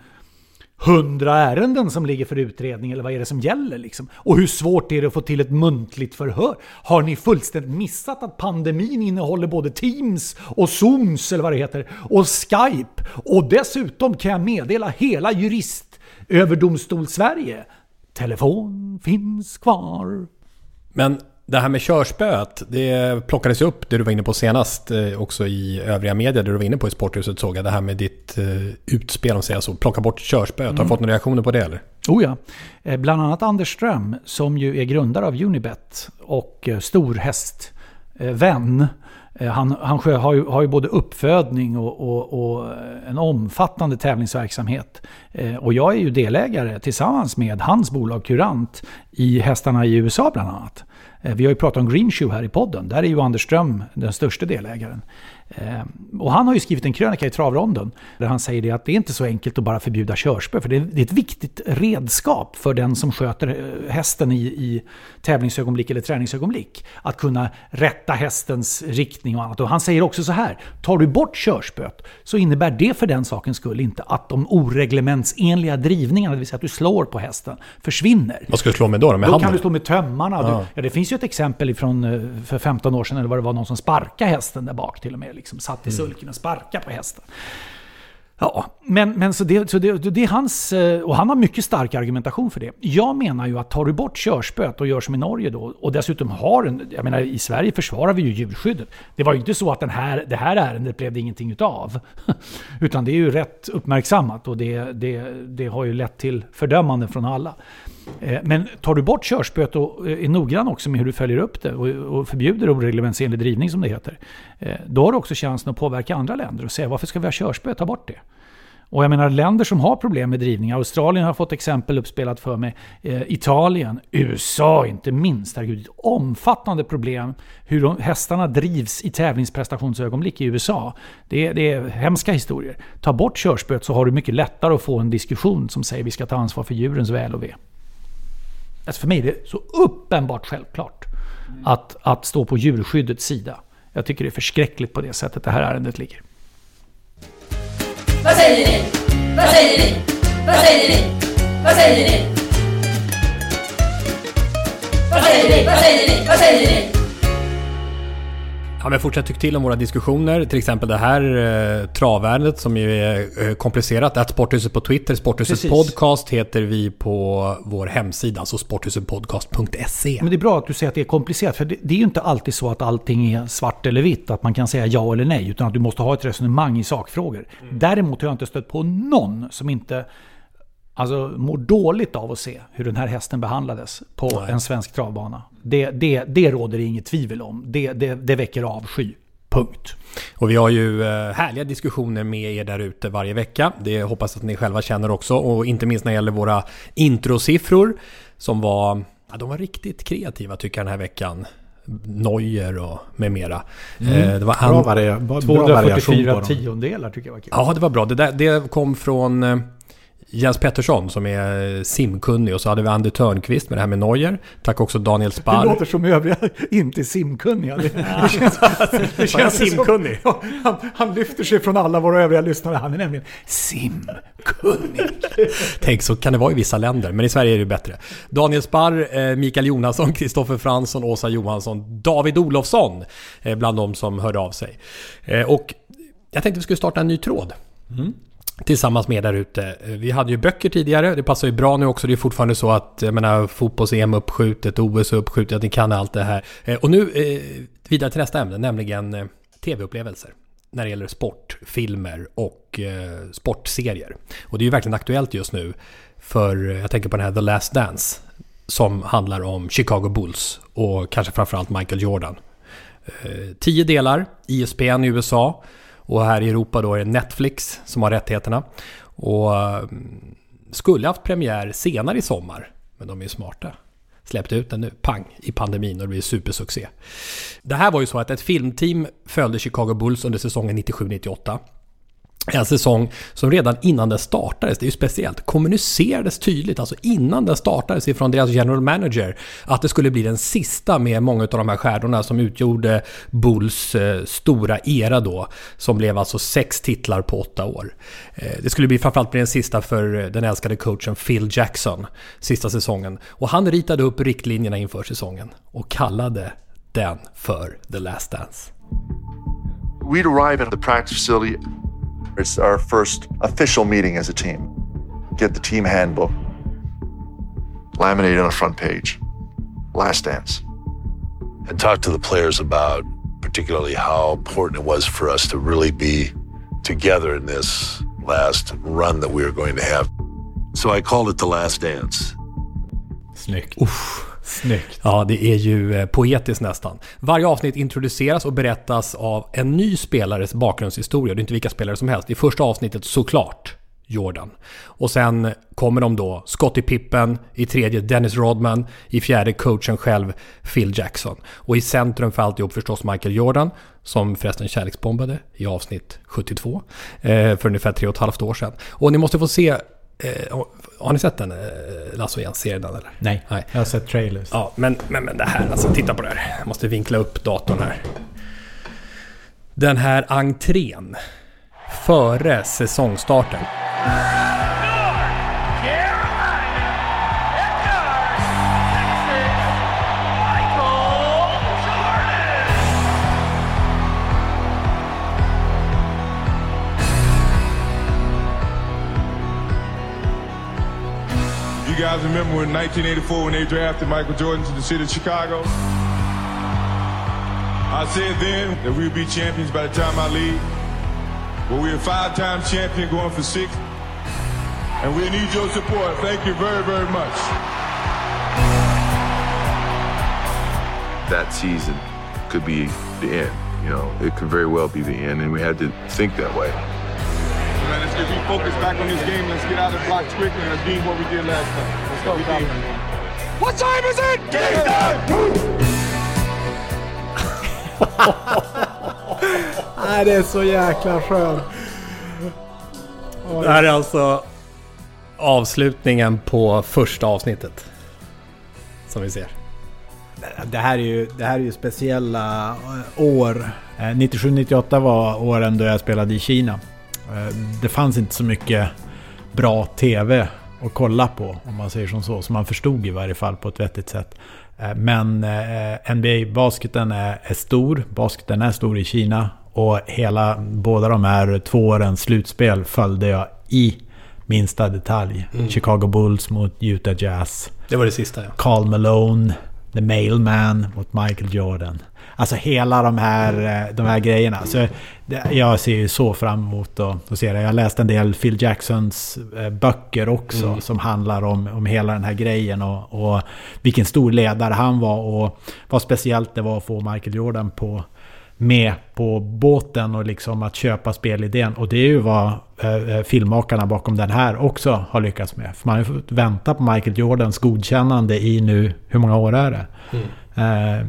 hundra ärenden som ligger för utredning eller vad är det som gäller liksom? Och hur svårt är det att få till ett muntligt förhör? Har ni fullständigt missat att pandemin innehåller både Teams och Zooms eller vad det heter och Skype? Och dessutom kan jag meddela hela juristöverdomstol Sverige. Telefon finns kvar. Men det här med körspöet, det plockades upp det du var inne på senast eh, också i övriga medier. Det du var inne på i Sporthuset såg jag. Det här med ditt eh, utspel, om säger så. Plocka bort körspöet. Har du fått några reaktioner på det eller? Oh ja. Eh, Bland annat Anders Ström som ju är grundare av Unibet och storhästvän. Han, han har, ju, har ju både uppfödning och, och, och en omfattande tävlingsverksamhet. Och jag är ju delägare tillsammans med hans bolag Kurant i hästarna i USA bland annat. Eh, vi har ju pratat om Greenshoe här i podden. Där är ju Anders Ström den största delägaren. Eh, och han har ju skrivit en krönika i Travronden där han säger det att det är inte så enkelt att bara förbjuda körspö. För det är ett viktigt redskap för den som sköter eh, hästen i, i tävlingsögonblick eller träningsögonblick. Att kunna rätta hästens riktning och annat. Och han säger också så här, tar du bort körspöet så innebär det för den sakens skull inte att de oreglementsenliga drivningarna, det vill säga att du slår på hästen, försvinner. Vad ska du slå med då? Med då handen? kan du slå med tömmarna. Ja. Du, ja, det finns ju ett exempel ifrån eh, för 15 år sedan, eller vad det var, någon som sparkade hästen där bak till och med. Liksom satt i Mm. sulken och sparkade på hästen. Ja, men, men så, det, så det, det är hans... eh, Och han har mycket stark argumentation för det. Jag menar ju att tar du bort körspöet och gör som i Norge då, och dessutom har en... Jag menar i Sverige försvarar vi ju djurskyddet. Det var ju inte så att den här, det här ärendet blev det ingenting utav. Utan det är ju rätt uppmärksammat och det, det, det har ju lett till fördömanden från alla. Eh, men tar du bort körspöet och eh, är noggrann också med hur du följer upp det och förbjuder oreglementsenlig drivning som det heter. Eh, då har du också chansen att påverka andra länder och säga varför ska vi ha körspö? Ta bort det. Och jag menar länder som har problem med drivning. Australien har fått exempel uppspelat för mig. Italien, USA inte minst. Herregud, ett omfattande problem hur de, hästarna drivs i tävlingsprestationsögonblick i USA. Det, är- det är hemska historier. Ta bort körspöet så har du mycket lättare att få en diskussion som säger vi ska ta ansvar för djurens väl och ve. Alltså för mig är det så uppenbart självklart att, att stå på djurskyddets sida. Jag tycker det är förskräckligt på det sättet det här ärendet ligger. Vad säger ni? Vad säger ni? Vad säger ni? Vad säger ni? Vad säger ni? Vad säger ni? Vad säger ni? Ja, men fortsätt tycka till om våra diskussioner. Till exempel det här eh, travärendet som ju är eh, komplicerat. Att Sporthuset på Twitter, Sporthuset Precis. podcast heter vi på vår hemsida, alltså sporthusetpodcast.se. Men det är bra att du säger att det är komplicerat. För det, det är ju inte alltid så att allting är svart eller vitt. Att man kan säga ja eller nej. Utan att du måste ha ett resonemang i sakfrågor. Däremot har jag inte stött på någon som inte alltså, mår dåligt av att se hur den här hästen behandlades på en svensk travbana. Det, det, det råder det inget tvivel om. Det, det, det väcker avsky. Punkt. Och vi har ju eh, härliga diskussioner med er där ute varje vecka. Det hoppas att ni själva känner också. Och inte minst när det gäller våra introsiffror som var, ja, de var riktigt kreativa tycker jag den här veckan. Neuer och med mera. Eh, det var Bra, varia- bra variation 244 på dem. tiondelar tycker jag var kul. Ja, det var bra. Det, där, det kom från eh, Jens Pettersson som är eh, simkunnig och så hade vi Ander Törnqvist med det här med Neuer. Tack också Daniel Det Sparr. låter som övriga inte är simkunniga. Det, det känns, det känns simkunnig? Han, han lyfter sig från alla våra övriga lyssnare. Han är nämligen simkunnig. Tänk så kan det vara i vissa länder, men i Sverige är det bättre. Daniel Sparr, eh, Mikael Jonasson, Kristoffer Fransson, Åsa Johansson, David Olofsson eh, bland de som hörde av sig. Och jag tänkte vi skulle starta en ny tråd. Tillsammans med er där ute. Eh, vi hade ju böcker tidigare, det passar ju bra nu också. Det är fortfarande så att jag menar, fotbolls-EM uppskjutet, OS är uppskjutet, ni kan allt det här. Eh, och nu eh, vidare till nästa ämne, nämligen tv-upplevelser. När det gäller sportfilmer och eh, sportserier. Och det är ju verkligen aktuellt just nu. För jag tänker på den här The Last Dance. Som handlar om Chicago Bulls och kanske framförallt Michael Jordan. Eh, tio delar, ISPN i USA. Och här i Europa då är det Netflix som har rättigheterna. Och eh, skulle haft premiär senare i sommar. Men de är ju smarta. Släppte ut den nu, pang, i pandemin och det blir supersuccé. Det här var ju så att ett filmteam följde Chicago Bulls under säsongen 97-98. En säsong som redan innan den startades, det är ju speciellt, kommunicerades tydligt, alltså innan den startades ifrån deras general manager, att det skulle bli den sista med många av de här stjärnorna som utgjorde Bulls eh, stora era då, som blev alltså sex titlar på åtta år. Eh, det skulle bli framförallt bli den sista för eh, den älskade coachen Phil Jackson, sista säsongen. Och han ritade upp riktlinjerna inför säsongen och kallade den för The Last Dance. We'd arrive at the practice facility. It's our first official meeting as a team. Get the team handbook, laminated on the front page. Last dance. and talk to the players about particularly how important it was for us to really be together in this last run that we were going to have. So I called it the last dance. Snyggt. Snyggt. Ja, det är ju eh, poetiskt nästan. Varje avsnitt introduceras och berättas av en ny spelares bakgrundshistoria. Det är inte vilka spelare som helst. I första avsnittet såklart Jordan. Och sen kommer de då Scottie Pippen, i tredje Dennis Rodman, i fjärde coachen själv Phil Jackson. Och i centrum för alltihop förstås Michael Jordan, som förresten kärleksbombade i avsnitt 72 eh, för ungefär tre och ett halvt år sedan. Och ni måste få se eh, har ni sett den, eh, Lasse och Jens-serien eller? Nej, Nej, jag har sett trailers. Ja, men, men, men det här alltså, titta på det här. Jag måste vinkla upp datorn här. Den här entrén före säsongstarten. Guys remember in 1984 when they drafted Michael Jordan to the city of Chicago? I said then that we'd be champions by the time I leave. Well, we're a five-time champion going for six. And we need your support. Thank you very, very much. that season could be the end. You know, it could very well be the end, and we had to think that way. Man, let's get refocused back on this game. Let's get out of the blocks quickly and redeem what we did last time. What time is it? Game! Nej, det är så jäkla skönt. Det här är alltså avslutningen på första avsnittet. Som vi ser. Det här är ju, det här är ju speciella eh, år. Eh, 97-98 var åren då jag spelade i Kina. Eh, Det fanns inte så mycket bra TV att kolla på, om man säger som så. Som man förstod i varje fall på ett vettigt sätt. Eh, Men eh, NBA-basketen är, är stor. Basketen är stor i Kina. Och hela, båda de här två årens slutspel följde jag i minsta detalj. Mm. Chicago Bulls mot Utah Jazz. Det var det sista ja. Carl Malone, The Mailman mot Michael Jordan. Alltså hela de här, eh, de här grejerna. Så jag ser ju så fram emot att, att se det. Jag har läst en del Phil Jacksons eh, böcker också Mm. som handlar om, om hela den här grejen och, och vilken stor ledare han var och vad speciellt det var att få Michael Jordan på med på båten och liksom att köpa spelidén. Och det är ju vad eh, eh, filmmakarna bakom den här också har lyckats med. För man har ju fått vänta på Michael Jordans godkännande i nu, hur många år är det? Eh,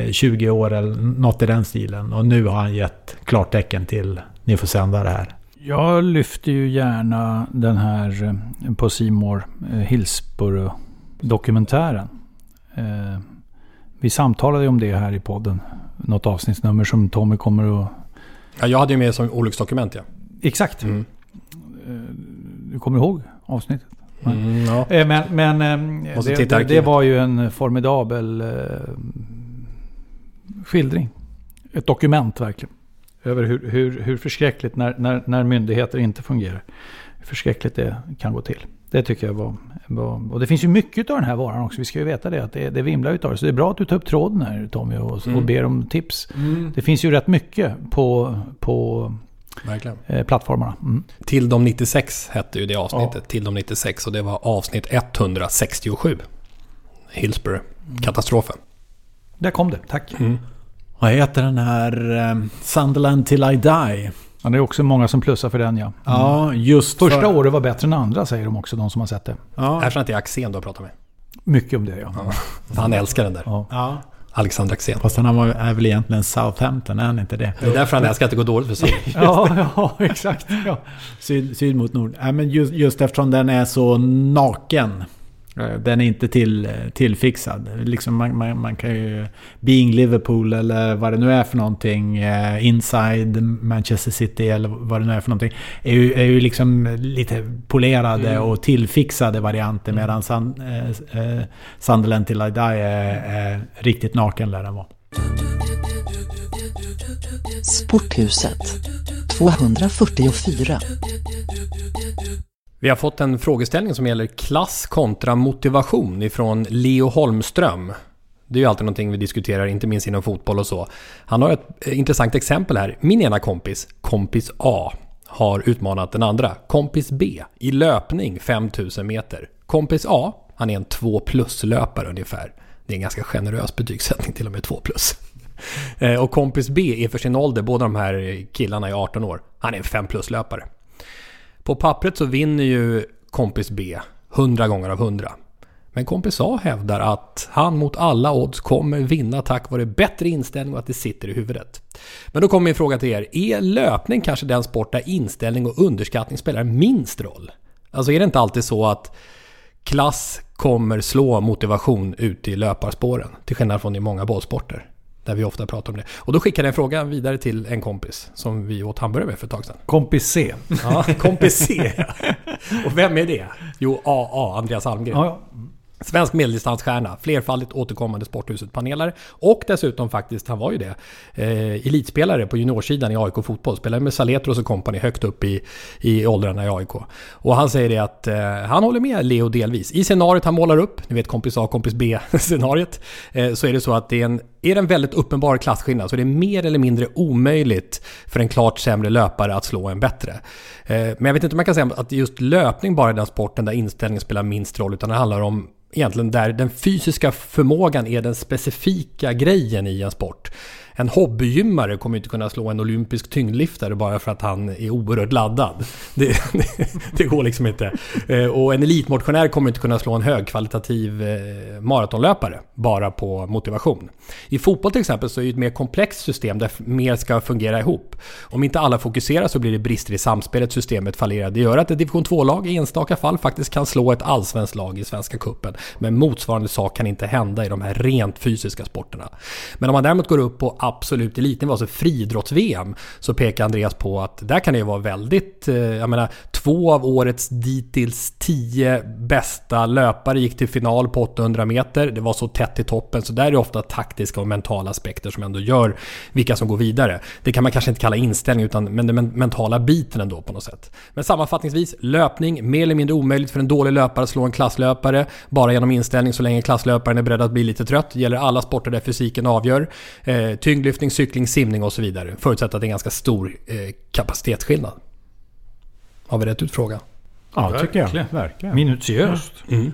eh, 20 år eller något i den stilen. Och nu har han gett klartecken till ni får sända det här. Jag lyfter ju gärna den här eh, på Simor Hillsborough-dokumentären. Eh, vi samtalade ju om det här i podden. Något avsnittsnummer som Tommy kommer att... ja. Jag hade ju med som olycksdokument ja. Exakt. Mm. Eh, Du kommer ihåg avsnittet? Mm, ja. Eh, Men, men eh, det, det, det var ju en formidabel skildring. Ett dokument verkligen. Över hur, hur, hur förskräckligt när, när, när myndigheter inte fungerar. Hur förskräckligt det kan gå till. Det tycker jag var, var... Och det finns ju mycket av den här varan också. Vi ska ju veta det. Att det, det vimlar utav det. Så det är bra att du tar upp tråden här Tommy och, Mm. och ber om tips. Mm. Det finns ju rätt mycket på, på Verkligen. eh, plattformarna. Mm. Till de 96 hette ju det avsnittet. Till de 96 och det var avsnitt 167. Hillsborough. Katastrofen. Där kom det. Tack. Mm. Vad heter den här eh, Sunderland till I die? Ja, det är också många som plussar för den ja. Mm. Ja, just Första för- året var bättre än andra säger de också, de som har sett det. Ja. Erkänn att det är Axén du har pratat med. Mycket om det ja. Han älskar den där. Ja. Ja. Alexander Axén. Fast han var, är väl egentligen Southampton, är han inte det? Det är därför han älskar att det går dåligt för Sverige. Ja, ja, exakt. Ja. Syd, syd mot nord. Ja, men just, just eftersom den är så naken. Eh, Den är inte till, tillfixad. Liksom man, man, man kan ju... Being Liverpool eller vad det nu är för någonting. eh, Inside Manchester City eller vad det nu är för någonting. Är ju, är ju liksom lite polerade Mm. och tillfixade varianter. Medan Sun, eh, eh, Sunderland till I die är, är riktigt naken lär den vara. Sporthuset 244 vi har fått en frågeställning som gäller klass kontra motivation ifrån Leo Holmström. Det är ju alltid någonting vi diskuterar, inte minst inom fotboll och så. Han har ett eh, intressant exempel här. Min ena kompis, kompis A, har utmanat den andra, kompis B, i löpning 5000 meter. Kompis A, han är en 2 plus-löpare ungefär. Det är en ganska generös betygssättning till och med 2 plus. Eh, och kompis B är för sin ålder, båda de här killarna är 18 år, han är en 5 plus-löpare. På pappret så vinner ju kompis B 100 gånger av 100. Men kompis A hävdar att han mot alla odds kommer vinna tack vare bättre inställning och att det sitter i huvudet. Men då kommer min fråga till er. Är löpning kanske den sport där inställning och underskattning spelar minst roll? Alltså är det inte alltid så att klass kommer slå motivation ute i löparspåren? Till skillnad från i många bollsporter. Där vi ofta pratar om det. Och då skickade jag en fråga vidare till en kompis som vi åt hamburgare med för ett tag sedan. Kompis C. Ja, kompis C. Och vem är det? Jo, AA, Andreas Almgren. Ja, ja. Svensk medeldistansstjärna, flerfaldigt återkommande Sporthuset-panelare och dessutom faktiskt, han var ju det, eh, elitspelare på juniorsidan i AIK fotboll. Spelade med Saletros och kompani högt upp i, i åldrarna i AIK. Och han säger det att eh, han håller med Leo delvis. I scenariot han målar upp, ni vet kompis A, kompis B scenariot, eh, så är det så att det är en, är det en väldigt uppenbar klasskillnad så det är mer eller mindre omöjligt för en klart sämre löpare att slå en bättre. Eh, men jag vet inte om man kan säga att just löpning bara är den sporten där inställningen spelar minst roll, utan det handlar om egentligen där den fysiska förmågan är den specifika grejen i en sport. En hobbygymmare kommer inte kunna slå en olympisk tyngdlyftare bara för att han är oerhört laddad. Det, det, det går liksom inte. Eh, och en elitmotionär kommer inte kunna slå en högkvalitativ eh, maratonlöpare bara på motivation. I fotboll till exempel så är det ett mer komplext system där mer ska fungera ihop. Om inte alla fokuserar så blir det brister i samspelet, systemet fallerar. Det gör att ett division 2-lag i enstaka fall faktiskt kan slå ett allsvenskt lag i Svenska Kuppen. Men motsvarande sak kan inte hända i de här rent fysiska sporterna. Men om man däremot går upp på absolut elitnivå, alltså friidrotts-VM, så pekar Andreas på att där kan det ju vara väldigt, eh, jag menar, två av årets dittills tio bästa löpare gick till final på 800 meter. Det var så tätt i toppen, så där är det ofta taktiska och mentala aspekter som ändå gör vilka som går vidare. Det kan man kanske inte kalla inställning, utan men den mentala biten ändå på något sätt. Men sammanfattningsvis, löpning, mer eller mindre omöjligt för en dålig löpare att slå en klasslöpare, bara genom inställning så länge klasslöparen är beredd att bli lite trött. Det gäller alla sporter där fysiken avgör. Eh, tyngdlyftning, cykling, simning och så vidare. Förutsatt att det är en ganska stor eh, kapacitetsskillnad. Har vi rätt ut frågan? Ja, det tycker jag. Verkligen. Minutiöst. Mm.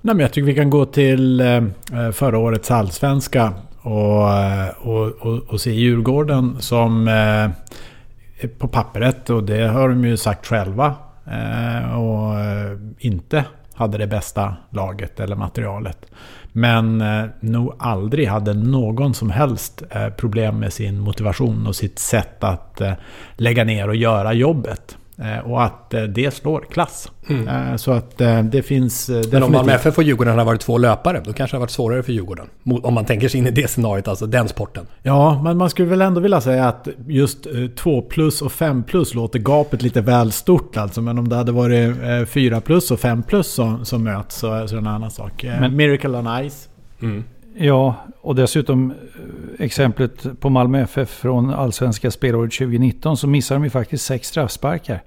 Nej, men jag tycker vi kan gå till eh, förra årets allsvenska och, eh, och, och, och se Djurgården som eh, på pappret, och det har de ju sagt själva, eh, och eh, inte hade det bästa laget eller materialet. Men eh, nog aldrig hade någon som helst eh, problem med sin motivation och sitt sätt att eh, lägga ner och göra jobbet. Eh, och att eh, det slår klass. Mm. Eh, Så att det finns... Men om Malmö FF och Djurgården hade varit två löpare, då kanske det hade varit svårare för Djurgården. Om man tänker sig in i det scenariot, alltså den sporten. Ja, men man skulle väl ändå vilja säga att just 2 plus och 5 plus låter gapet lite väl stort alltså. Men om det hade varit 4 plus och 5 plus som, som möts så, så är det en annan sak. Men, Men- Miracle on Ice. Ja, och dessutom eh, exemplet på Malmö FF från allsvenska spelåret 2019 så missar de ju faktiskt sex straffsparkar.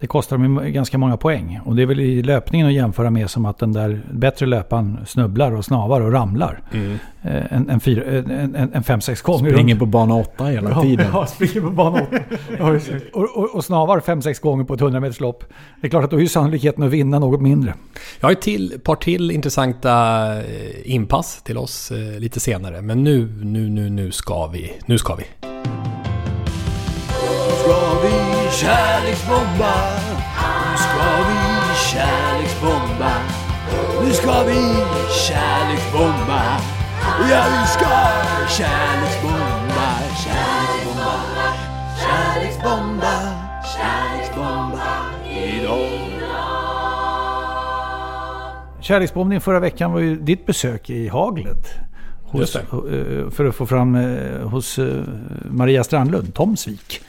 Det kostar dem ganska många poäng. Och det är väl i löpningen att jämföra med som att den där bättre löparen snubblar och snavar och ramlar. Mm. Eh, En, en, fyra, en, en, en fem, sex gånger. Springer runt. på bana 8 hela Ja, tiden. Ja, springer på bana 8. Ja, just det. och, och, och snavar fem, sex gånger på ett 100 meters lopp. Det är klart att då är sannolikheten att vinna något mindre. Jag har ett till, par till intressanta eh, inpass till oss eh, lite senare. Men nu, nu, nu, nu ska vi. Nu ska vi. Kärleksbomba? Nu ska vi kärleksbomba. Nu ska vi kärleksbomba. Ja, vi ska kärleksbomba, kärleksbomba, kärleksbomba, kärleksbomba idag. Kärleksbombning förra veckan var ju ditt besök i haglet. Hos, eh, för att få fram eh, hos eh, Maria Strandlund, Tomsvik.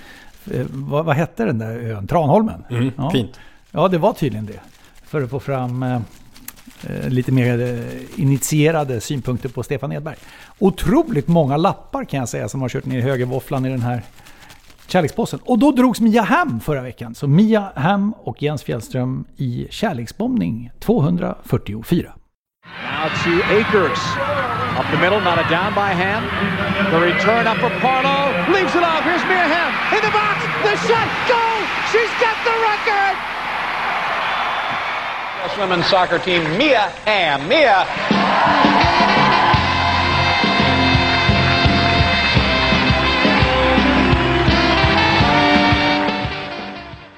Eh, Vad, vad hette den där ön? Tranholmen? Mm, ja. Fint. Ja, det var tydligen det. För att få fram eh, eh, lite mer eh, initierade synpunkter på Stefan Edberg. Otroligt många lappar kan jag säga som har kört ner i högervåfflan i den här kärlekspåsen. Och då drogs Mia Hamm förra veckan. Så Mia Hamm och Jens Fjällström i kärleksbombning 244. Now to Akers. Up the middle, not a down by Ham. The return up for Parlow. Leaves it off. Here's Mia Ham. In the. The shot. Goal. She's got the record. U.S. women's soccer team, Mia eh, Hamm. Mia.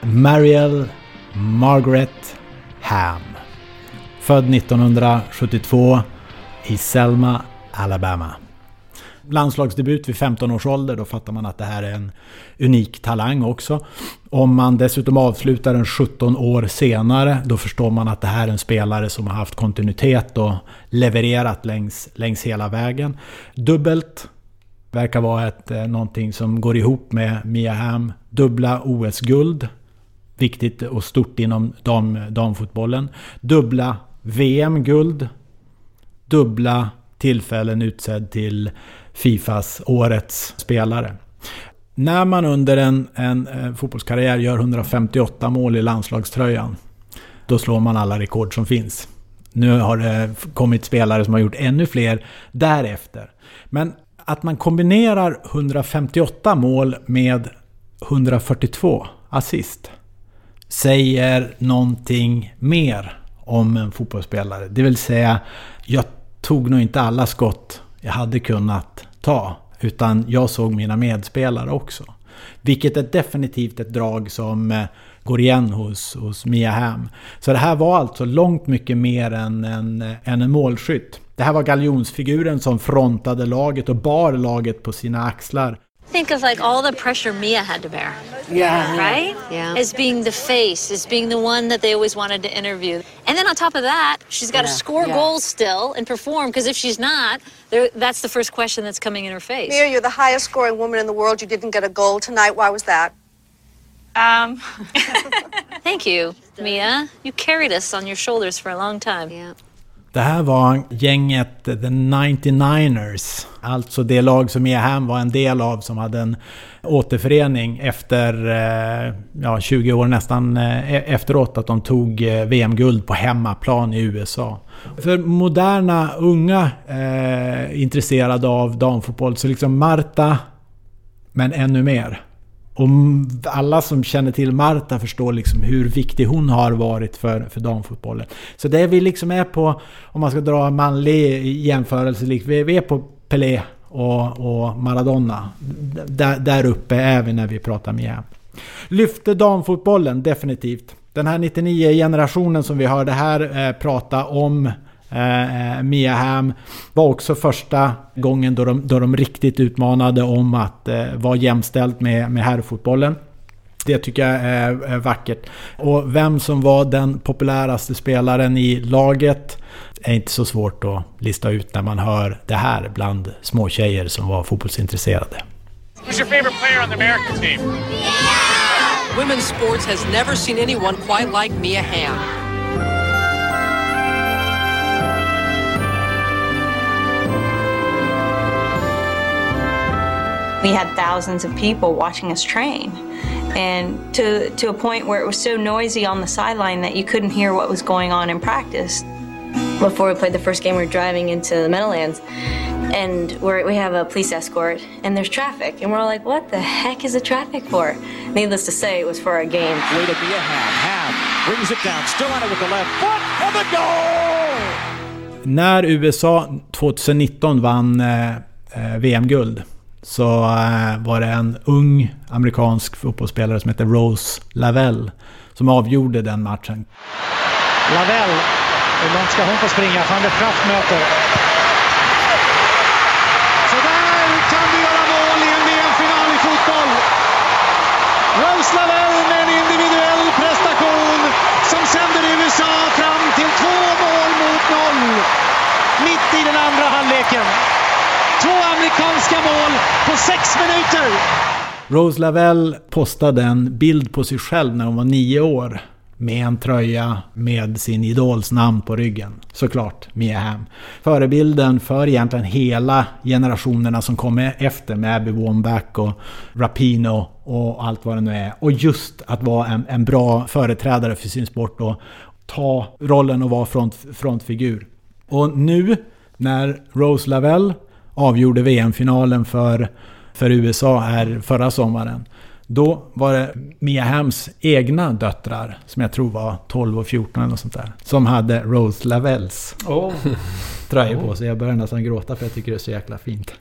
Marielle Margaret Ham. Född 1972 i Selma, Alabama. Landslagsdebut vid 15 års ålder, då fattar man att det här är en unik talang också. Om man dessutom avslutar den 17 år senare, då förstår man att det här är en spelare som har haft kontinuitet och levererat längs, längs hela vägen. Dubbelt verkar vara ett, eh, någonting som går ihop med Mia Hamm. Dubbla OS-guld. Viktigt och stort inom dam, damfotbollen. Dubbla VM-guld. Dubbla tillfällen utsedd till Fifas årets spelare. När man under en, en, eh, fotbollskarriär gör 158 mål i landslagströjan, då slår man alla rekord som finns. Nu har det kommit spelare som har gjort ännu fler därefter. Men att man kombinerar 158 mål med 142 assist säger någonting mer om en fotbollsspelare. Det vill säga, jag tog nog inte alla skott jag hade kunnat ta. Utan jag såg mina medspelare också. Vilket är definitivt ett drag som eh, går igen hos, hos Mia Hamm. Så det här var alltså långt mycket mer än en, eh, än en målskytt. Det här var galjonsfiguren som frontade laget och bar laget på sina axlar. Think of like all the pressure Mia had to bear. Yeah. Right? Yeah. As being the face, as being the one that they always wanted to interview. And then on top of that, she's got to Yeah. score Yeah. goals still and perform because if she's not, that's the first question that's coming in her face. Mia, you're the highest scoring woman in the world. You didn't get a goal tonight. Why was that? Um, Thank you, Mia. You carried us on your shoulders for a long time. Yeah. Det här var gänget The 99ers. Alltså det lag som Eham var en del av som hade en återförening efter eh, ja, 20 år nästan eh, e-, efteråt att de tog eh, VM-guld på hemmaplan i USA. För moderna unga eh, intresserade av damfotboll så liksom Marta, men ännu mer. Och alla som känner till Marta förstår liksom hur viktig hon har varit för, för damfotbollen. Så det vi liksom är på, om man ska dra en manlig jämförelse, vi är på Pelé och, och Maradona. Där, där uppe är vi när vi pratar med Lyfte damfotbollen definitivt. Den här 99-generationen som vi hörde här eh, prata om eh, Mia Hamm var också första gången då de, då de riktigt utmanade om att eh, vara jämställt med, med herrfotbollen. Det tycker jag är, är vackert. Och vem som var den populäraste spelaren i laget är inte så svårt att lista ut när man hör det här bland små tjejer som var fotbollsintresserade. Who's your favorite player on the American team? Women's sports has never seen anyone quite like Mia Hamm. We had thousands of people watching us train. And to, to a point where it was so noisy on the sideline that you couldn't hear what was going on in practice. Before we played the first game, we were driving into the Meadowlands, and we're, we have a police escort, and there's traffic, and we're all like, "What the heck is the traffic for?" Needless to say, it was for our game. Way to be a Ham. Ham brings it down, still on it with the left foot, and the goal! När USA 2019 vann eh, eh, VM-guld så eh, var det en ung amerikansk fotbollsspelare som hette Rose Lavelle som avgjorde den matchen. Lavelle. Hur långt ska hon få springa? Van der Kraft möter. Så där kan du göra mål i en VM-final i fotboll. Rose Lavelle med en individuell prestation som sänder USA fram till två mål mot noll. Mitt i den andra halvleken. Två amerikanska mål på sex minuter. Rose Lavelle postade en bild på sig själv när hon var nio år. Med en tröja med sin idols namn på ryggen. Såklart, Mia Hamm. Förebilden för egentligen hela generationerna som kommer efter med Abby Wambach och Rapino och allt vad det nu är. Och just att vara en, en bra företrädare för sin sport och ta rollen och vara front, frontfigur. Och nu när Rose Lavelle avgjorde VM-finalen för, för USA här förra sommaren. Då var det Mia Hams egna döttrar, som jag tror var 12 och 14 eller något sånt där, som hade Rose Lavelles Oh. tröjor på sig. Jag börjar nästan gråta för jag tycker det är så jäkla fint.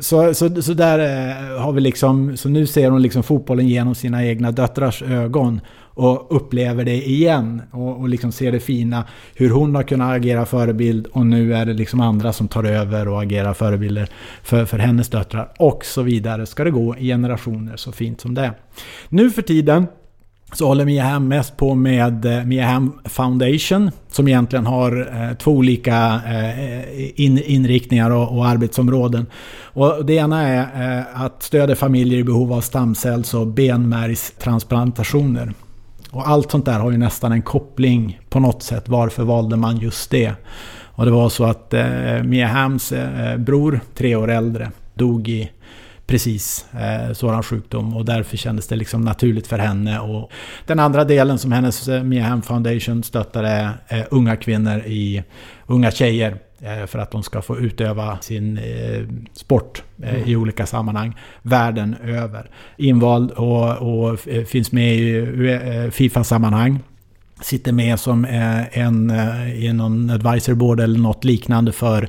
Så, så, så där eh, har vi liksom, så nu ser hon liksom fotbollen genom sina egna döttrars ögon och upplever det igen och, och liksom ser det fina. Hur hon har kunnat agera förebild och nu är det liksom andra som tar över och agerar förebilder för, för hennes döttrar och så vidare. Ska det gå i generationer så fint som det. Nu för tiden så håller Mia Hamm mest på med eh, Mia Hamm Foundation som egentligen har eh, två olika eh, inriktningar och, arbetsområden. Och det ena är att stödja familjer i behov av stamcells och benmärgstransplantationer. Och allt sånt där har ju nästan en koppling på något sätt. Varför valde man just det? Och det var så att eh, Mia Hams eh, bror, tre år äldre, dog i precis eh, sådan sjukdom och därför kändes det liksom naturligt för henne. Och den andra delen som hennes eh, Mia Ham Foundation stöttade är eh, unga kvinnor i unga tjejer för att de ska få utöva sin eh, sport eh, mm. i olika sammanhang världen över. Invald och, och finns med i Fifa-sammanhang. Sitter med som en i någon advisor board eller något liknande för,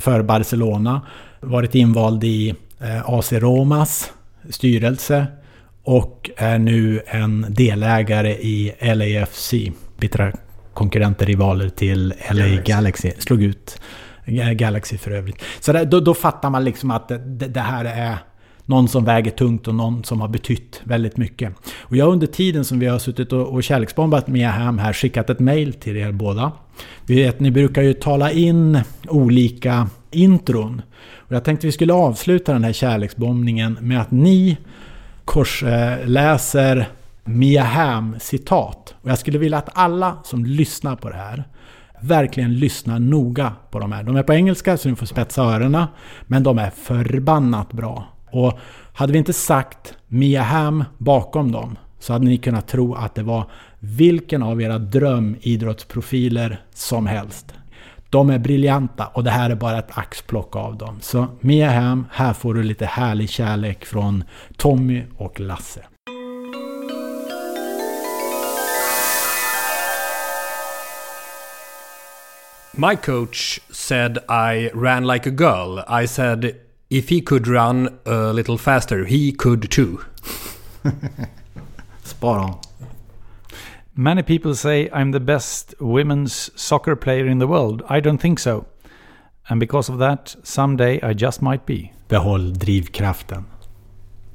för Barcelona. Varit invald i Eh, AC Romas styrelse och är nu en delägare i LAFC. Bittra konkurrenter, rivaler till LA Galaxy. Galaxy. Slog ut Galaxy för övrigt. Så där, då, då, fattar man liksom att det, det, här är någon som väger tungt och någon som har betytt väldigt mycket. Och jag under tiden som vi har suttit och, och kärleksbombat Mia Ham här skickat ett mail till er båda. Vi vet, ni brukar ju tala in olika intron. Och jag tänkte vi skulle avsluta den här kärleksbombningen med att ni korsläser Mia Hamm citat. Och jag skulle vilja att alla som lyssnar på det här verkligen lyssnar noga på de här. De är på engelska så ni får spetsa öronen. Men de är förbannat bra. Och hade vi inte sagt Mia Hamm bakom dem så hade ni kunnat tro att det var vilken av era drömidrottsprofiler som helst. De är briljanta och det här är bara ett axplock av dem. Så Mia Hamm, här får du lite härlig kärlek från Tommy och Lasse. My coach said I ran like a girl. I said if he could run a little faster, he could too. Spot on. Many people say I'm the best women's soccer player in the world. I don't think so. And because of that, someday I just might be. Behåll drivkraften.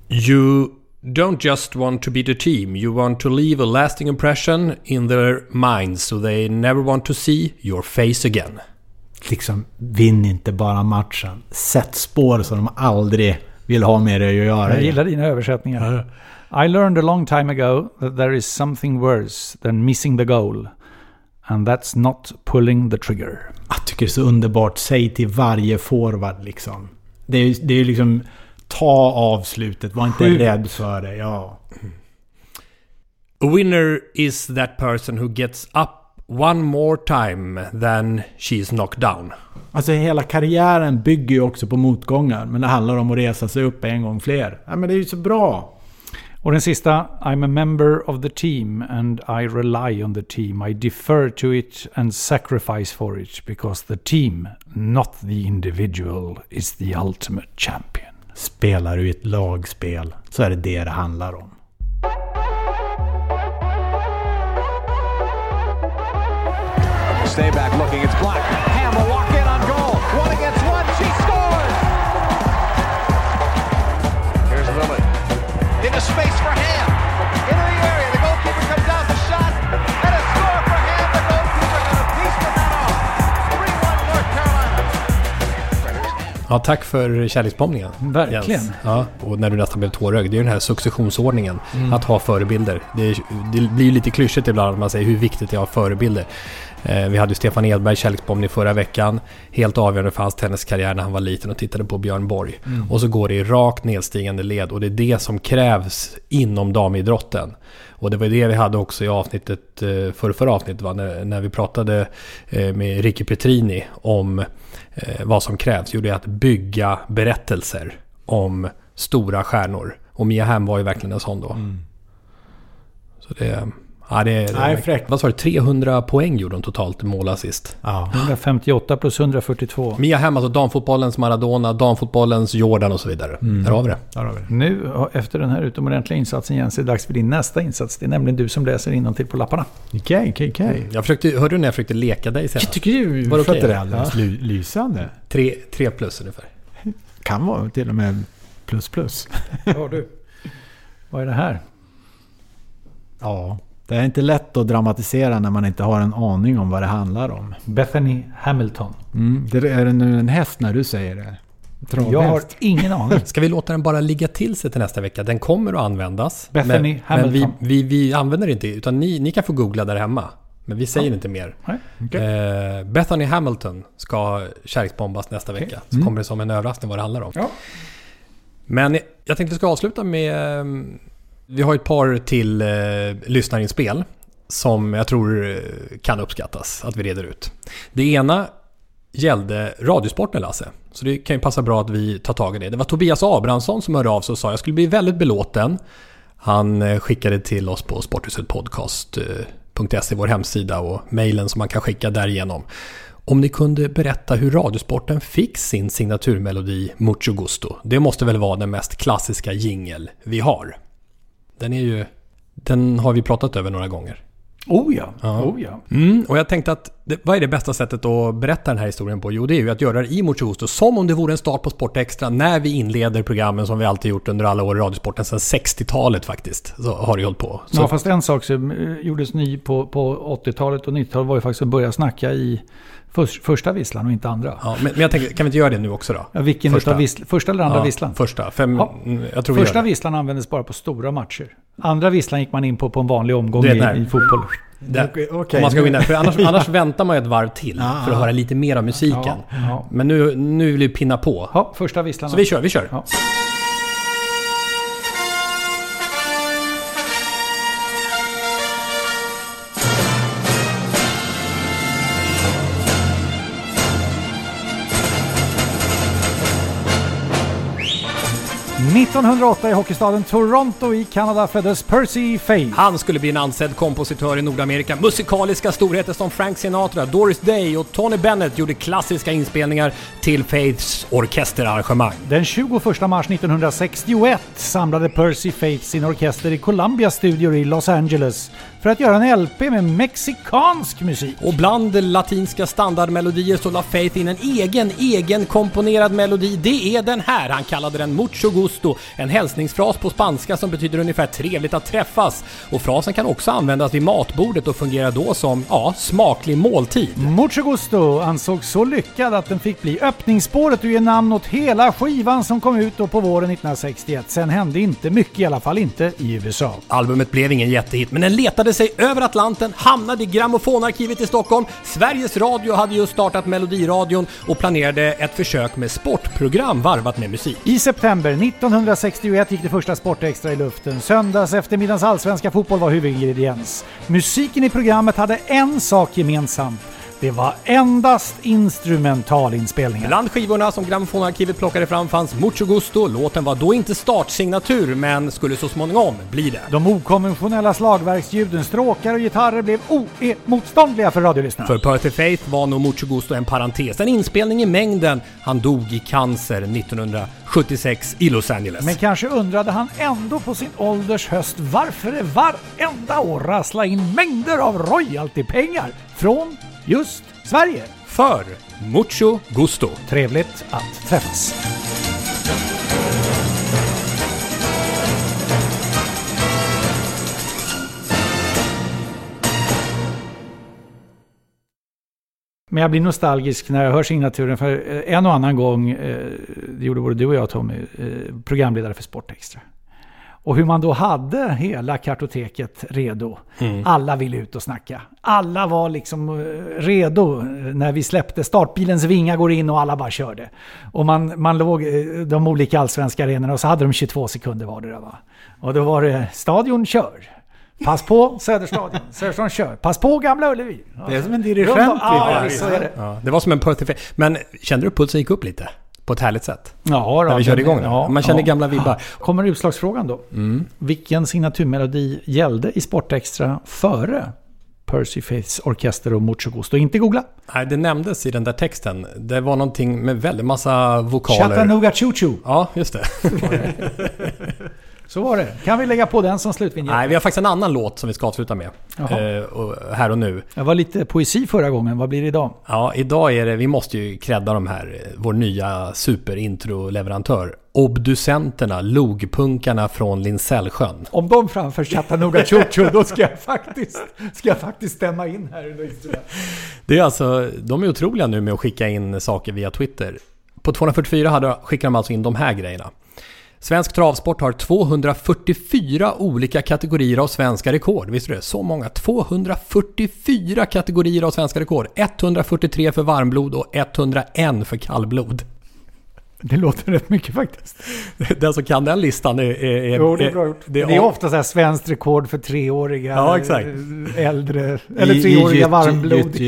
You don't just want to beat a team, you want to leave a lasting impression in their minds so they never want to see your face again. Liksom, vinn inte bara matchen. Sätt spår så de aldrig vill ha med dig att göra. Jag gillar dina översättningar. I learned a long time ago that there is something worse than missing the goal. And that's not pulling the trigger. Jag tycker det är så underbart. Säg till varje forward liksom. Det är, är liksom... Ta avslutet. Var inte Sjukt. rädd för det. Ja. A winner is that person who gets up one more time than she's knocked down. Alltså hela karriären bygger ju också på motgångar. Men det handlar om att resa sig upp en gång fler. Ja, men det är ju så bra. Och den sista, I'm a member of the team and I rely on the team. I defer to it and sacrifice for it because the team, not the individual, is the ultimate champion. Spelar du i ett lagspel så är det det det handlar om. Stay back looking, it's blocked. Ham will walk in on goal. One against one, she scores! Here's Into space for Ham. Ja, tack för kärleksbombningen. Verkligen. Jens. Ja, och när du nästan blev tårögd. Det är ju den här successionsordningen. Mm. Att ha förebilder. Det, är, det blir ju lite klyschigt ibland när man säger hur viktigt det är att ha förebilder. Eh, vi hade ju Stefan Edberg, kärleksbombning förra veckan. Helt avgörande för hans tenniskarriär när han var liten och tittade på Björn Borg. Mm. Och så går det i rakt nedstigande led och det är det som krävs inom damidrotten. Och det var det vi hade också i avsnittet, eh, för förra avsnittet, va? När, när vi pratade eh, med Ricky Petrini om vad som krävs. Jo, det är att bygga berättelser om stora stjärnor. Och Mia Hamm var ju verkligen en sån då. Mm. Så det, Ja, det, det Nej, fräckt. Vad sa du? 300 poäng gjorde de totalt i målassist. Ja. 158 plus 142. Mia Hamm, alltså damfotbollens Maradona, damfotbollens Jordan och så vidare. Mm. Där har vi det. Där har vi det. Nu, efter den här utomordentliga insatsen Jens, är det dags för din nästa insats. Det är nämligen du som läser till på lapparna. Okej, okej, okej. Jag försökte, hörde du när jag försökte leka dig senast? Jag tycker ju Var okej? det är alldeles Ja. ly- lysande. Tre, tre plus ungefär. Kan vara till och med plus plus. Ja, du. Vad är det här? Ja, det är inte lätt att dramatisera när man inte har en aning om vad det handlar om. Bethany Hamilton. Mm. Det är det nu en häst när du säger det? Travhäst. Jag har ingen aning. Ska vi låta den bara ligga till sig till nästa vecka? Den kommer att användas. Bethany men, men vi, Hamilton. vi, vi använder det inte, utan ni, ni kan få googla där hemma. Men vi säger Ja. inte mer. Nej, Eh, Bethany Hamilton ska kärleksbombas nästa vecka. Så Mm. kommer det som en överraskning vad det handlar om. Ja. Men jag tänkte vi ska avsluta med... Vi har ett par till eh, lyssnarinspel som jag tror eh, kan uppskattas att vi reder ut. Det ena gällde Radiosporten Lasse. Så det kan ju passa bra att vi tar tag i det. Det var Tobias Abrahamsson som hörde av sig och sa jag skulle bli väldigt belåten. Han eh, skickade till oss på sporthusetpodcast.se, eh, vår hemsida och mejlen som man kan skicka därigenom. Om ni kunde berätta hur Radiosporten fick sin signaturmelodi Mucho Gusto. Det måste väl vara den mest klassiska jingel vi har. Den är ju... Den har vi pratat över några gånger. Oh ja. Ja. Oh ja. Mm, och jag tänkte att det, vad är det bästa sättet att berätta den här historien på? Jo, det är ju att göra det i Mucho Gusto som om det vore en start på Sport Extra när vi inleder programmen som vi alltid gjort under alla år i Radiosporten sedan 60-talet faktiskt. Så har det hållit på. Så, Ja, fast en sak som eh, gjordes ny på, på 80-talet och 90-talet var ju faktiskt att börja snacka i förs- första visslan och inte andra. ja, men, men jag tänker, kan vi inte göra det nu också då? Ja, vilken Första. vissl- första eller andra Ja, visslan? Första. Fem, Ja. mm, jag tror Första det. visslan användes bara på stora matcher. Andra visslan gick man in på på en vanlig omgång i, i fotboll. Okej, okej. Om man ska gå in där. För annars, annars väntar man ju ett varv till Ja, för att höra lite mer av musiken. Ja, ja. Men nu, nu vill vi pinna på. Ja, första visslan. Så vi kör, vi kör. –1908 i hockeystaden Toronto i Kanada föddes Percy Faith. Han skulle bli en ansedd kompositör i Nordamerika. Musikaliska storheter som Frank Sinatra, Doris Day och Tony Bennett gjorde klassiska inspelningar till Faiths orkesterarrangemang. Den 21 mars 1961 samlade Percy Faith sin orkester i Columbia Studio i Los Angeles för att göra en LP med mexikansk musik. Och bland latinska standardmelodier så la Faith in en egen, egen komponerad melodi. Det är den här. Han kallade den Mucho Gusto. En hälsningsfras på spanska som betyder ungefär trevligt att träffas. Och frasen kan också användas vid matbordet och fungerar då som, ja, smaklig måltid. Mucho Gusto ansågs så lyckad att den fick bli öppningsspåret och ge namn åt hela skivan som kom ut då på våren 1961. Sen hände inte mycket, i alla fall inte i USA. Albumet blev ingen jättehit, men den letade sig över Atlanten, hamnade i grammofonarkivet i Stockholm. Sveriges Radio hade just startat Melodiradion och planerade ett försök med sportprogram varvat med musik. I september 1961 gick det första Sportextra i luften. Söndags eftermiddagens allsvenska fotboll var huvudingrediens. Musiken i programmet hade en sak gemensamt. Det var endast instrumentalinspelningar. Bland skivorna som grammofonarkivet plockade fram fanns Mucho Gusto. Låten var då inte startsignatur, men skulle så småningom bli det. De okonventionella slagverksljuden, stråkar och gitarrer blev oemotståndliga för radiolyssnarna. För Percy Faith var nog Mucho Gusto en parentes, en inspelning i mängden. Han dog i cancer 1976 i Los Angeles. Men kanske undrade han ändå på sin ålders höst varför det varenda år rassla in mängder av royaltypengar från just Sverige. För Mucho Gusto. Trevligt att träffas. Men jag blir nostalgisk när jag hör signaturen för eh, en och annan gång, eh, det gjorde både du och jag Tommy, eh, programledare för Sportextra. Och hur man då hade hela kartoteket redo. Mm. Alla ville ut och snacka. Alla var liksom eh, redo eh, när vi släppte. Startbilens vingar går in och alla bara körde. Och man, man låg eh, de olika allsvenska arenorna och så hade de 22 sekunder vardera. Va? Och då var det Stadion kör. Pass på Söderstadion. Söderstadion kör. Pass på Gamla Ullevi. Det är som en dirigent Ja, det. Ja, det var som en Percy Faith. Men kände du pulsen gick upp lite? På ett härligt sätt. Ja, När vi körde igång ja, Man känner ja. gamla vibbar. Kommer utslagsfrågan då. Mm. Vilken signaturmelodi gällde i Sportextra före Percy Faiths Orkester och Mucho Gusto? Inte googla. Nej, det nämndes i den där texten. Det var någonting med väldigt massa vokaler. Chattanooga Choo Choo. Ja, just det. Så var det. Kan vi lägga på den som slutvinjett? Nej, vi har faktiskt en annan låt som vi ska avsluta med. Eh, och här och nu. Det var lite poesi förra gången. Vad blir det idag? Ja, idag är det, vi måste ju credda de här, vår nya superintro-leverantör. Obducenterna, logpunkarna från Lindsellsjön. Om de framför Chattanooga Choo då ska jag faktiskt, ska jag faktiskt stämma in här. Det är alltså, de är otroliga nu med att skicka in saker via Twitter. På 244 hade, skickade de alltså in de här grejerna. Svensk travsport har 244 olika kategorier av svenska rekord. Visst är det? Så många. 244 kategorier av svenska rekord. 143 för varmblod och 101 för kallblod. Det låter rätt mycket faktiskt. Den som kan den listan är... är, är Jo, det är bra gjort. Det är, av- ofta så här svenskt rekord för treåriga Ja, exakt. eh, äldre, eller treåriga varmblod.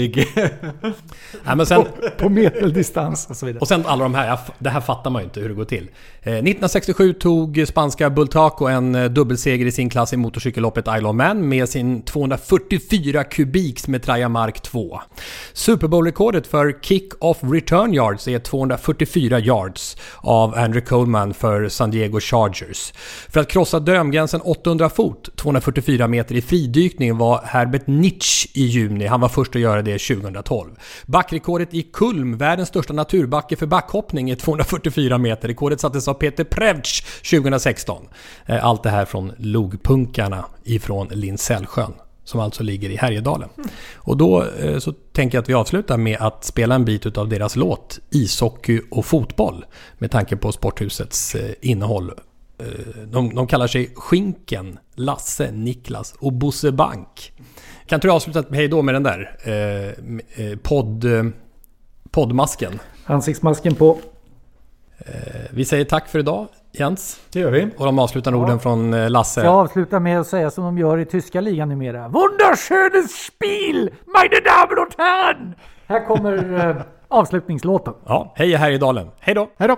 Nej, men sen, på, på medeldistans och så vidare. Och sen alla de här, det här fattar man ju inte hur det går till. Eh, 1967 tog spanska Bultaco en eh, dubbelseger i sin klass i motorcykelloppet Isle of Man med sin 244 kubiks Metraya Mark 2. Super Bowl-rekordet för kick-off return yards är 244 yards av Andrew Coleman för San Diego Chargers. För att krossa drömgränsen 800 fot, 244 meter i fridykning var Herbert Nitsch i juni. Han var först att göra det 2012. Backrekordet i Kulm, världens största naturbacke för backhoppning, är 244 meter. Rekordet sattes av Peter Prevc 2016. Eh, allt det här från logpunkarna ifrån Lindsellsjön. Som alltså ligger i Härjedalen. Och då eh, så tänker jag att vi avslutar med att spela en bit utav deras låt Ishockey och fotboll. Med tanke på Sporthusets eh, innehåll. Eh, De, de kallar sig Skinken, Lasse, Niklas och Bosse Bank. Kan inte du avsluta hej då med den där eh, podd, poddmasken? Ansiktsmasken på. Vi säger tack för idag Jens. Det gör vi. Och de avslutande orden från eh, Lasse. Jag avslutar med att säga som de gör i tyska ligan numera. Wunderschönes Spiel, meine Damen und Herren! Här kommer eh, avslutningslåten. Ja, hej Härjedalen. Hej då! Hej då!